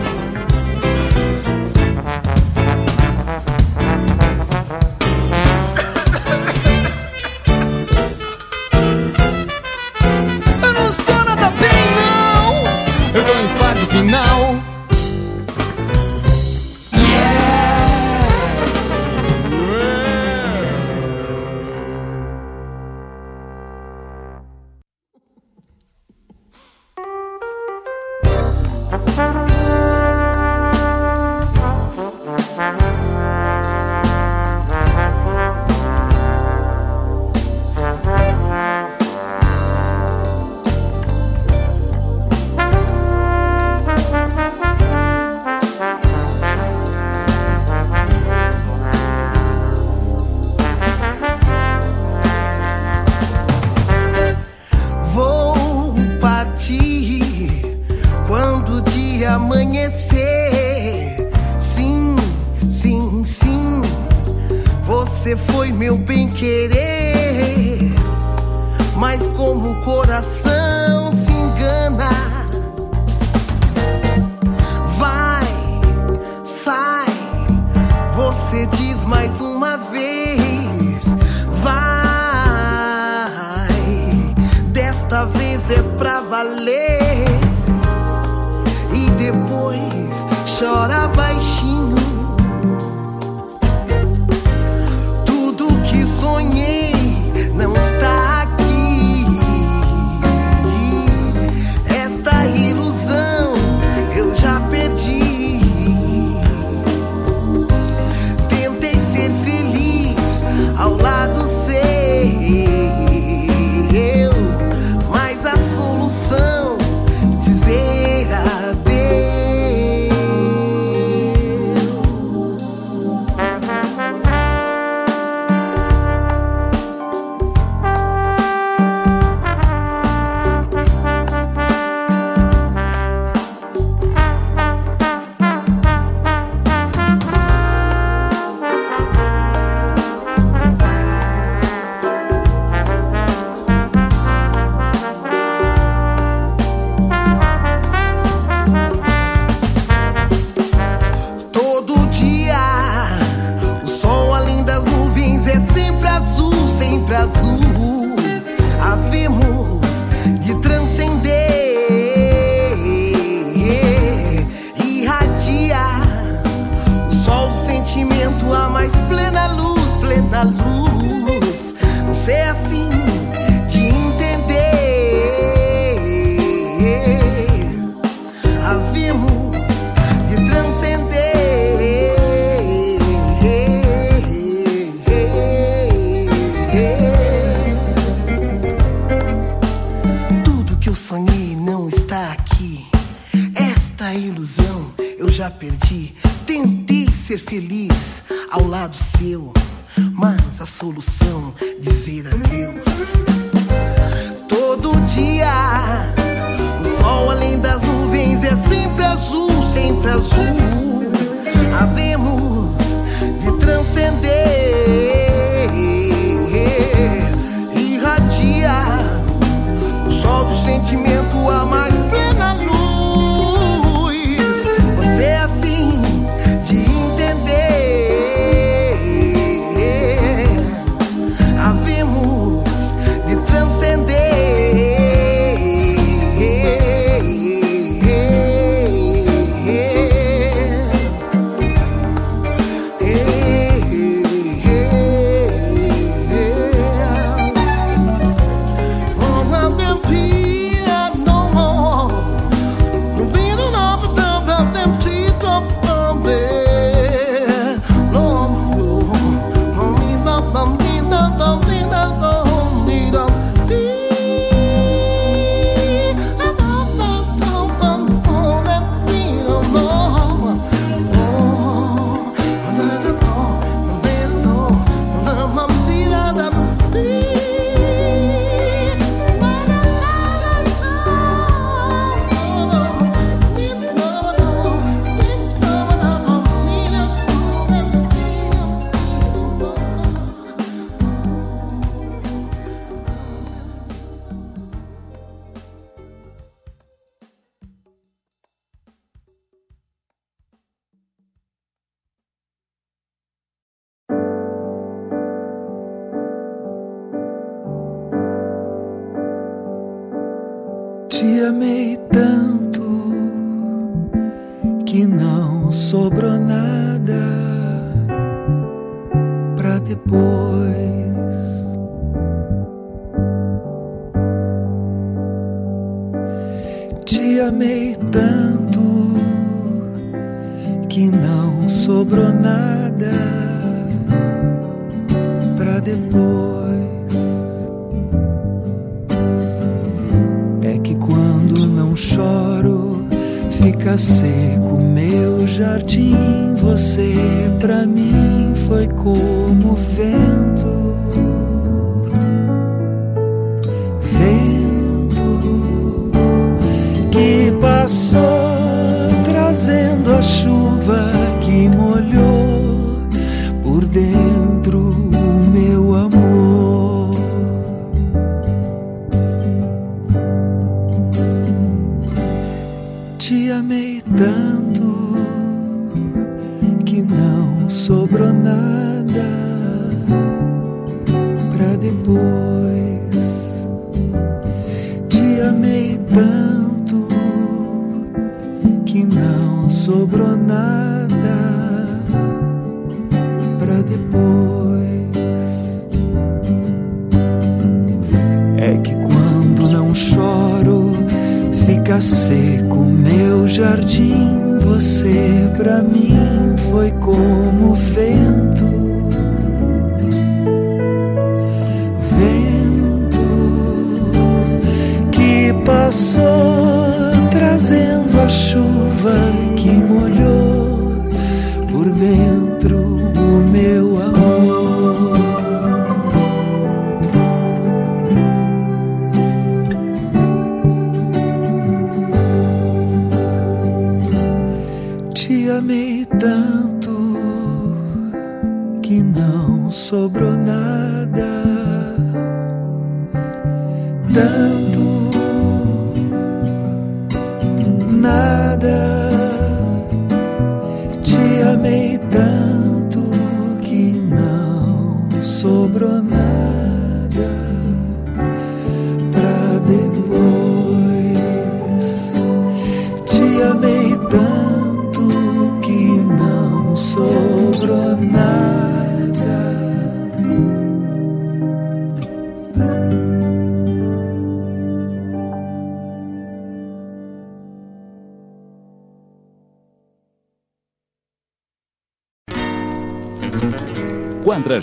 나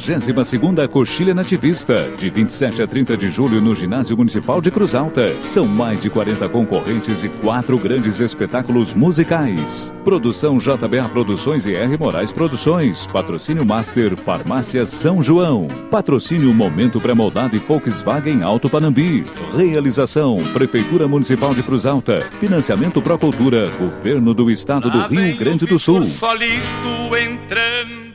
42ª Coxilha Nativista, de 27 a 30 de julho no Ginásio Municipal de Cruz Alta. São mais de 40 concorrentes e quatro grandes espetáculos musicais. Produção JBA Produções e R Moraes Produções. Patrocínio Master Farmácia São João. Patrocínio Momento Pré-Moldado e Volkswagen Alto Panambi. Realização Prefeitura Municipal de Cruz Alta. Financiamento Procultura, Governo do Estado do Rio Grande do Sul. Solito entrando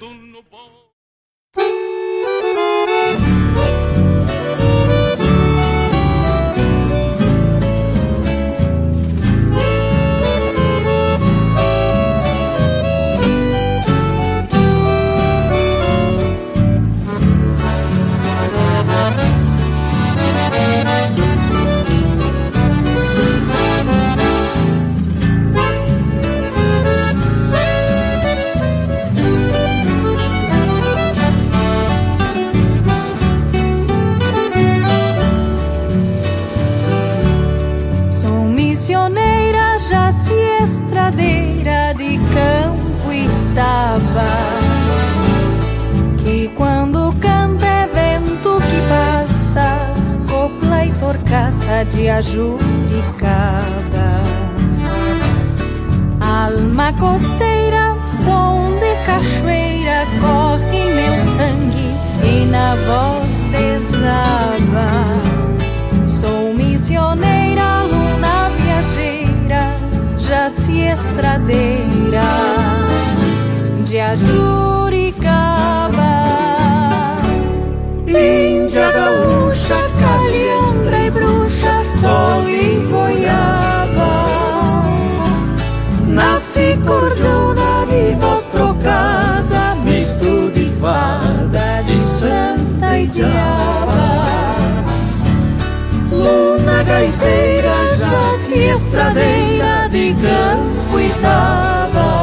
estradeira de campo e taba.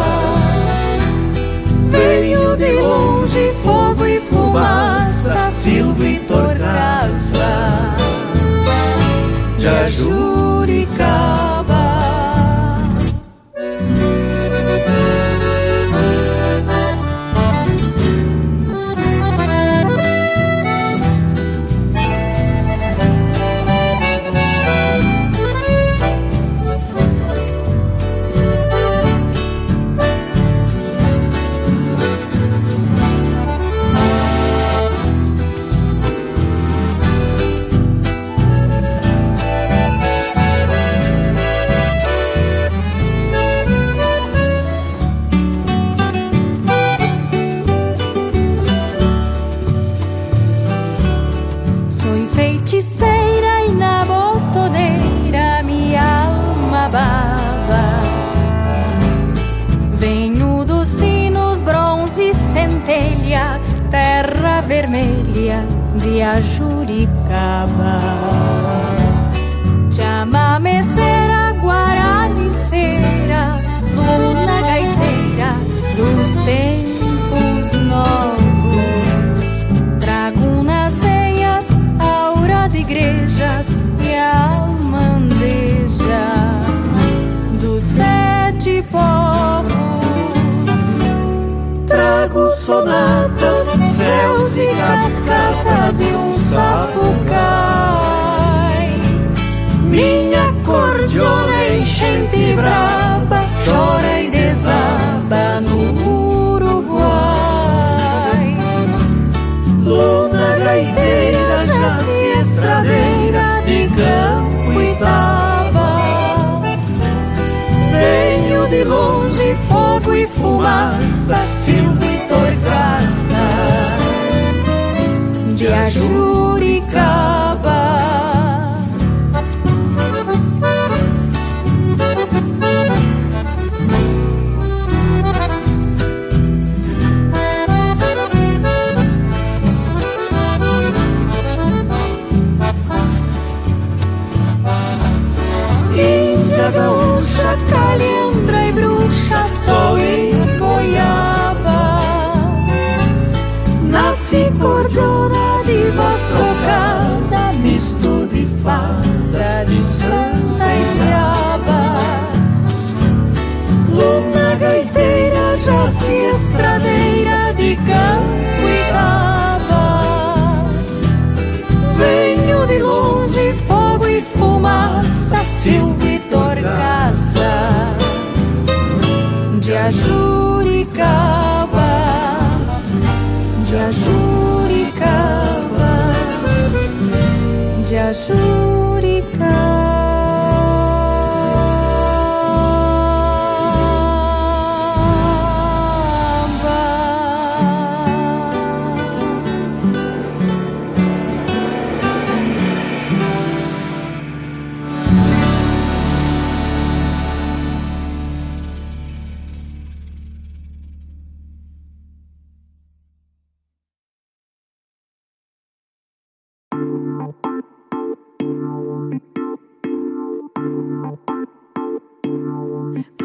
Veio de longe fogo e fumaça, silva e torcaça de Ajuricaba.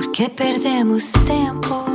¿Por qué perdemos tempo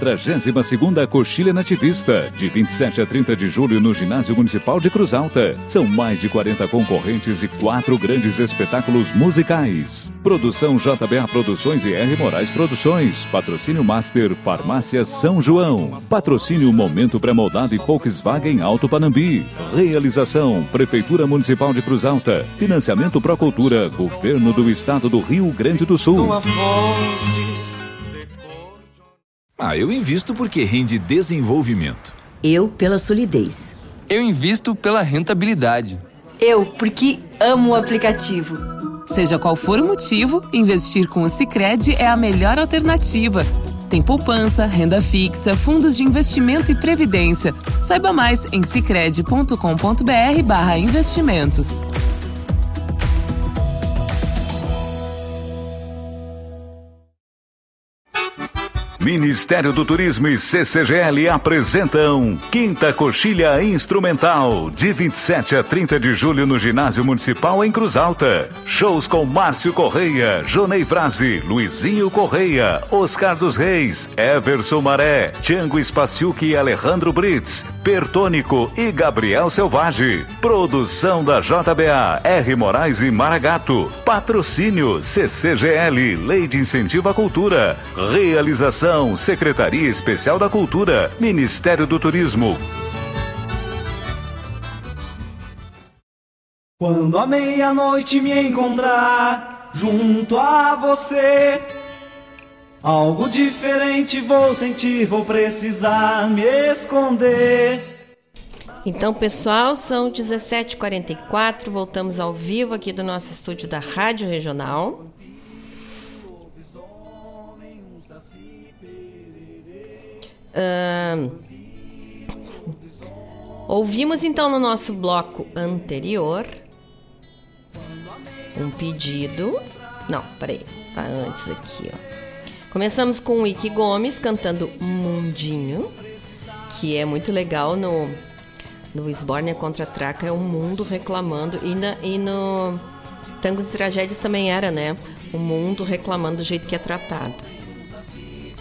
42ª Coxilha Nativista, de 27 a 30 de julho no Ginásio Municipal de Cruz Alta. São mais de 40 concorrentes e quatro grandes espetáculos musicais. Produção JBA Produções e R Moraes Produções. Patrocínio Master Farmácia São João. Patrocínio Momento Pré-Moldado e Volkswagen Alto Panambi. Realização Prefeitura Municipal de Cruz Alta. Financiamento Procultura, Governo do Estado do Rio Grande do Sul. Ah, eu invisto porque rende desenvolvimento. Eu pela solidez. Eu invisto pela rentabilidade. Eu porque amo o aplicativo. Seja qual for o motivo, investir com o Sicredi é a melhor alternativa. Tem poupança, renda fixa, fundos de investimento e previdência. Saiba mais em sicredi.com.br/investimentos. Ministério do Turismo e CCGL apresentam Quinta Coxilha Instrumental, de 27 a 30 de julho no Ginásio Municipal em Cruz Alta. Shows com Márcio Correia, Jonei Frase, Luizinho Correia, Oscar dos Reis, Everson Maré, Tiango Spaciuc e Alejandro Brits, Pertônico e Gabriel Selvagem. Produção da JBA, R. Moraes e Maragato. Patrocínio CCGL, Lei de Incentivo à Cultura. Realização Secretaria Especial da Cultura, Ministério do Turismo. Quando a meia-noite me encontrar junto a você, algo diferente vou sentir, vou precisar me esconder. Então, pessoal, são 17h44, voltamos ao vivo aqui do nosso estúdio da Rádio Regional. Uh, ouvimos então no nosso bloco anterior um pedido. Não, peraí, tá antes aqui, ó. Começamos com o Ike Gomes cantando Mundinho, que é muito legal no, no Esbórnia contra Traca, é o mundo reclamando. E, na, e no Tangos e Tragédias também era, né? O mundo reclamando do jeito que é tratado.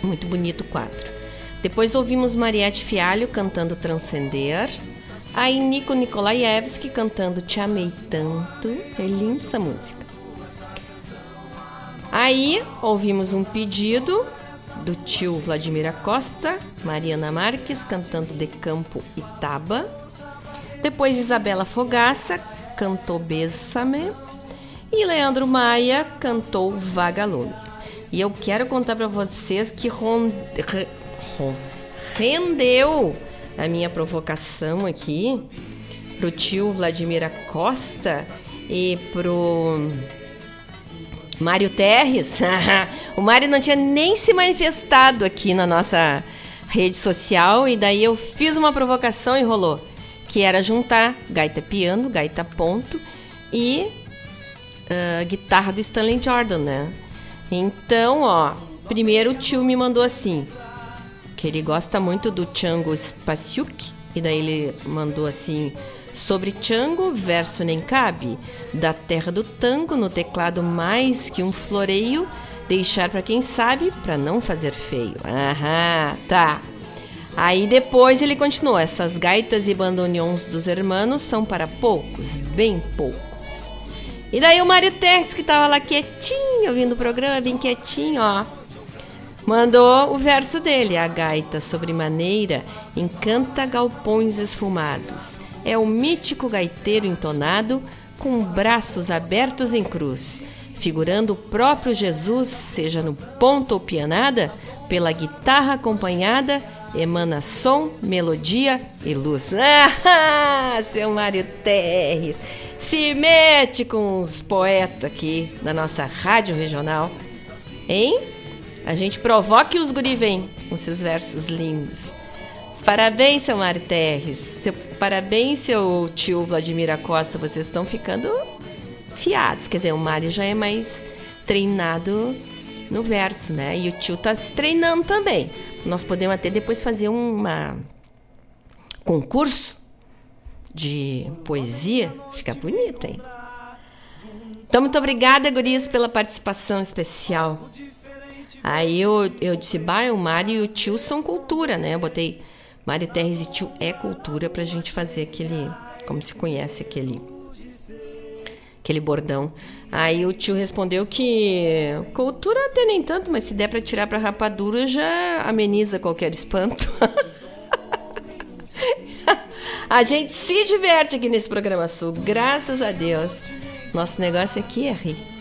Muito bonito o quadro. Depois ouvimos Mariette Fialho cantando Transcender. Aí Nico Nikolaevski cantando Te Amei Tanto. É linda essa música. Aí ouvimos um pedido do tio Vladimir Costa, Mariana Marques cantando De Campo Itaba. Depois Isabela Fogaça cantou Bessame. E Leandro Maia cantou Vagalume. E eu quero contar para vocês que ronde rendeu a minha provocação aqui pro tio Vladimir Costa e pro Mário Terres. o Mário não tinha nem se manifestado aqui na nossa rede social e daí eu fiz uma provocação e rolou, que era juntar gaita piano, gaita ponto e uh, guitarra do Stanley Jordan, né? Então, ó, primeiro o tio me mandou assim: que ele gosta muito do Django Spasiuk, e daí ele mandou assim: sobre Django, verso nem cabe, da terra do tango, no teclado mais que um floreio, deixar para quem sabe, para não fazer feio. Aham, tá. Aí depois ele continuou: essas gaitas e bandoneons dos hermanos são para poucos, bem poucos. E daí o Mário Terres, que tava lá quietinho, ouvindo o programa, bem quietinho, ó mandou o verso dele. A gaita sobremaneira encanta galpões esfumados. É o mítico gaiteiro entonado com braços abertos em cruz, figurando o próprio Jesus, seja no ponto ou pianada, pela guitarra acompanhada, emana som, melodia e luz. Ah, seu Mário Terres, se mete com os poetas aqui da nossa rádio regional, hein? A gente provoca e os guri vêm com esses versos lindos. Parabéns, seu Mário Terres. Seu, parabéns, seu tio Vladimir Acosta. Vocês estão ficando fiados. Quer dizer, o Mário já é mais treinado no verso, né? E o tio tá se treinando também. Nós podemos até depois fazer uma concurso de poesia. Fica bonito, hein? Então, muito obrigada, gurias, pela participação especial. Aí eu, eu disse, bah, o Mário e o tio são cultura, né? Eu botei Mário Terres e tio é cultura pra gente fazer aquele. Como se conhece aquele. Aquele bordão. Aí o tio respondeu que cultura até nem tanto, mas se der para tirar para rapadura já ameniza qualquer espanto. a gente se diverte aqui nesse programa Sul, graças a Deus. Nosso negócio aqui é rir.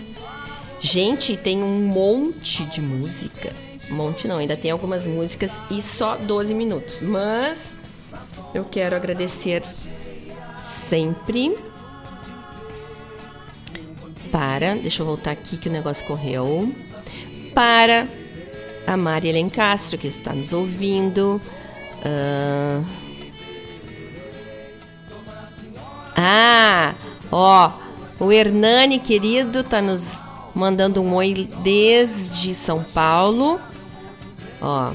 Gente, tem um monte de música. Monte não, ainda tem algumas músicas e só 12 minutos. Mas eu quero agradecer sempre para, deixa eu voltar aqui que o negócio correu, para a Maria Lencastro, que está nos ouvindo. Uh... Ah, ó, o Hernani querido tá nos mandando um oi desde São Paulo. Ó,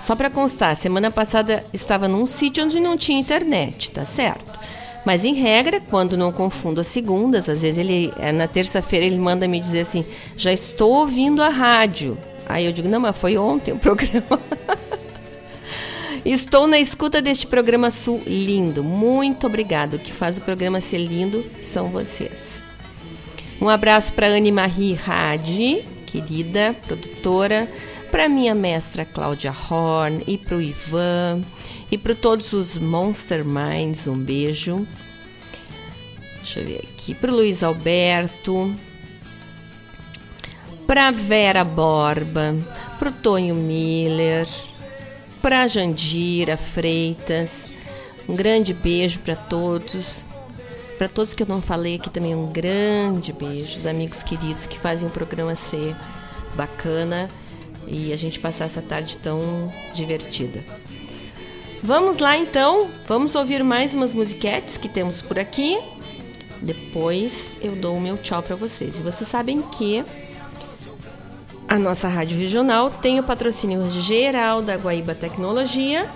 só para constar, semana passada estava num sítio onde não tinha internet, tá certo? Mas em regra, quando não confundo as segundas, às vezes ele é, na terça-feira ele manda me dizer assim: "Já estou ouvindo a rádio". Aí eu digo: "Não, mas foi ontem o programa". Estou na escuta deste programa Sul lindo. Muito obrigado. O que faz o programa ser lindo são vocês. Um abraço para Anne Marie Radi, querida produtora, para minha mestra Cláudia Horn e para o Ivan e para todos os Monster Minds, um beijo. Deixa eu ver aqui. Para Luiz Alberto. Para Vera Borba. Para Tonho Miller. Para Jandira Freitas. Um grande beijo para todos. Para todos que eu não falei aqui também, um grande beijo. Os amigos queridos que fazem o programa ser bacana e a gente passar essa tarde tão divertida. Vamos lá então, vamos ouvir mais umas musiquetes que temos por aqui. Depois eu dou o meu tchau para vocês. E vocês sabem que a nossa rádio regional tem o patrocínio geral da Guaíba Tecnologia,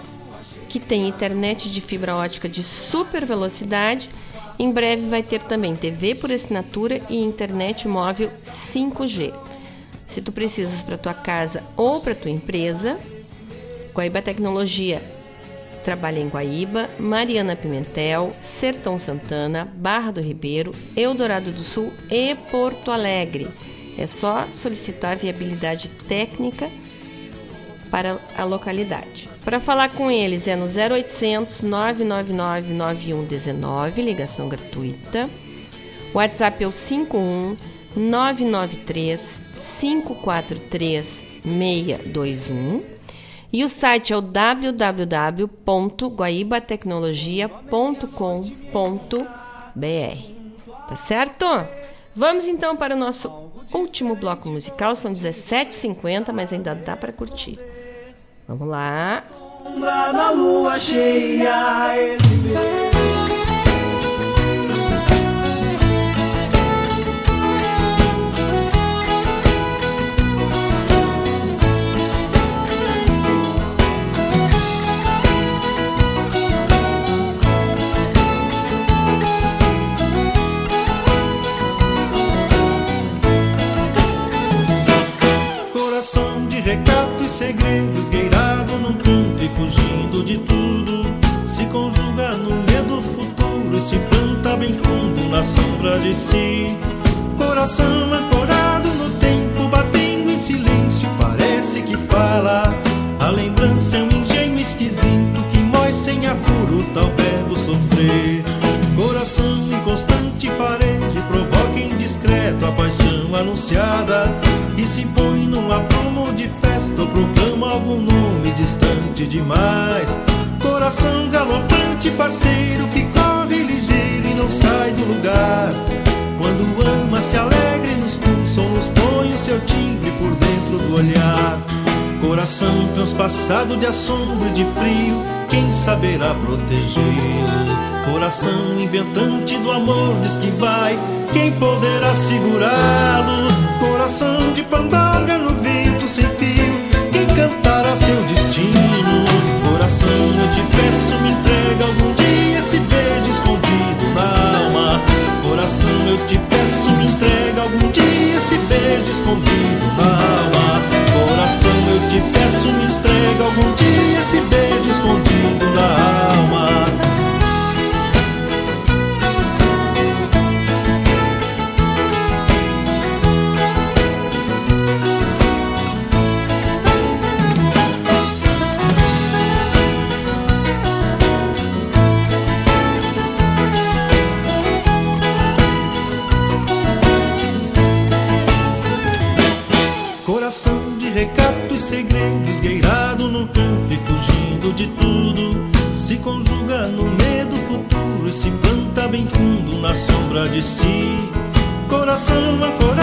que tem internet de fibra ótica de super velocidade. Em breve vai ter também TV por assinatura e internet móvel 5G. Se tu precisas para tua casa ou para tua empresa, Guaíba Tecnologia trabalha em Guaíba, Mariana Pimentel, Sertão Santana, Barra do Ribeiro, Eldorado do Sul e Porto Alegre. É só solicitar viabilidade técnica para a localidade. Para falar com eles é no 0800 999 9119, ligação gratuita. O WhatsApp é o 51 993 543 621 e o site é o www.guaibatecnologia.com.br. Tá certo? Vamos então para o nosso último bloco musical. São 17h50, mas ainda dá para curtir. Vamos lá. Na lua cheia, esse e segredos, gueirado num canto e fugindo de tudo. Se conjuga no medo futuro se planta bem fundo na sombra de si. Coração ancorado no tempo, batendo em silêncio, parece que fala. A lembrança é um engenho esquisito que mói sem apuro tal verbo sofrer. Coração inconstante fareje, provoca indiscreto a paixão anunciada e se põe num aprumo de festa ou proclama algum nome distante demais. Coração galopante, parceiro que corre ligeiro e não sai do lugar. Quando ama, se alegra e nos pulsa ou nos põe o seu timbre por dentro do olhar. Coração transpassado de assombro e de frio, quem saberá protegê-lo? Coração inventante do amor diz que vai, quem poderá segurá-lo? Coração de pandorga no vento sem fio, Peço, me entrega algum dia esse beijo escondido na alma. Coração, eu te peço, me entrega algum dia esse beijo escondido na alma. Coração, eu te peço, me entrega algum dia esse beijo escondido na alma. Si. Coração ancorado no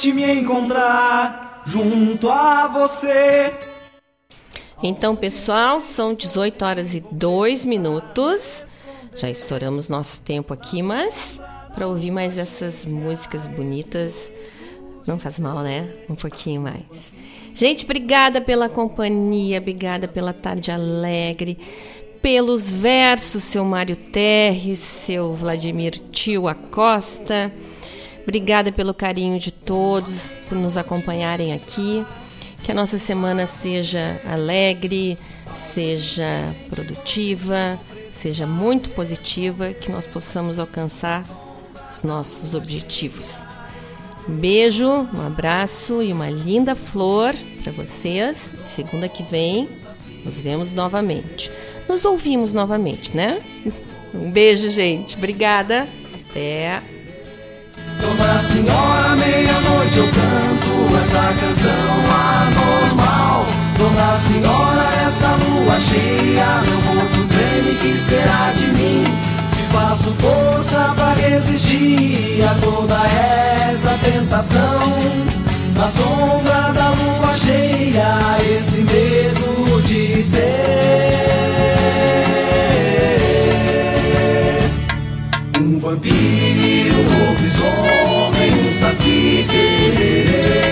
meia-noite me encontrar junto a você. Então, pessoal, são 18 horas e 2 minutos. Já estouramos nosso tempo aqui, mas para ouvir mais essas músicas bonitas, não faz mal, né? Um pouquinho mais. Gente, obrigada pela companhia, obrigada pela tarde alegre, pelos versos, seu Mário Terres, seu Vladimir Tio Acosta. Obrigada pelo carinho de todos, por nos acompanharem aqui. Que a nossa semana seja alegre, seja produtiva, seja muito positiva, que nós possamos alcançar os nossos objetivos. Um beijo, um abraço e uma linda flor para vocês. Segunda que vem nos vemos novamente. Nos ouvimos novamente, né? Um beijo, gente. Obrigada. Até. Dona Senhora, meia-noite noite eu canto essa canção anormal. Dona Senhora, essa lua cheia, meu corpo treme, que será de mim? Que faço força pra resistir a toda essa tentação. Na sombra da lua cheia, esse medo de ser um vampiro o lobisomem, o saci.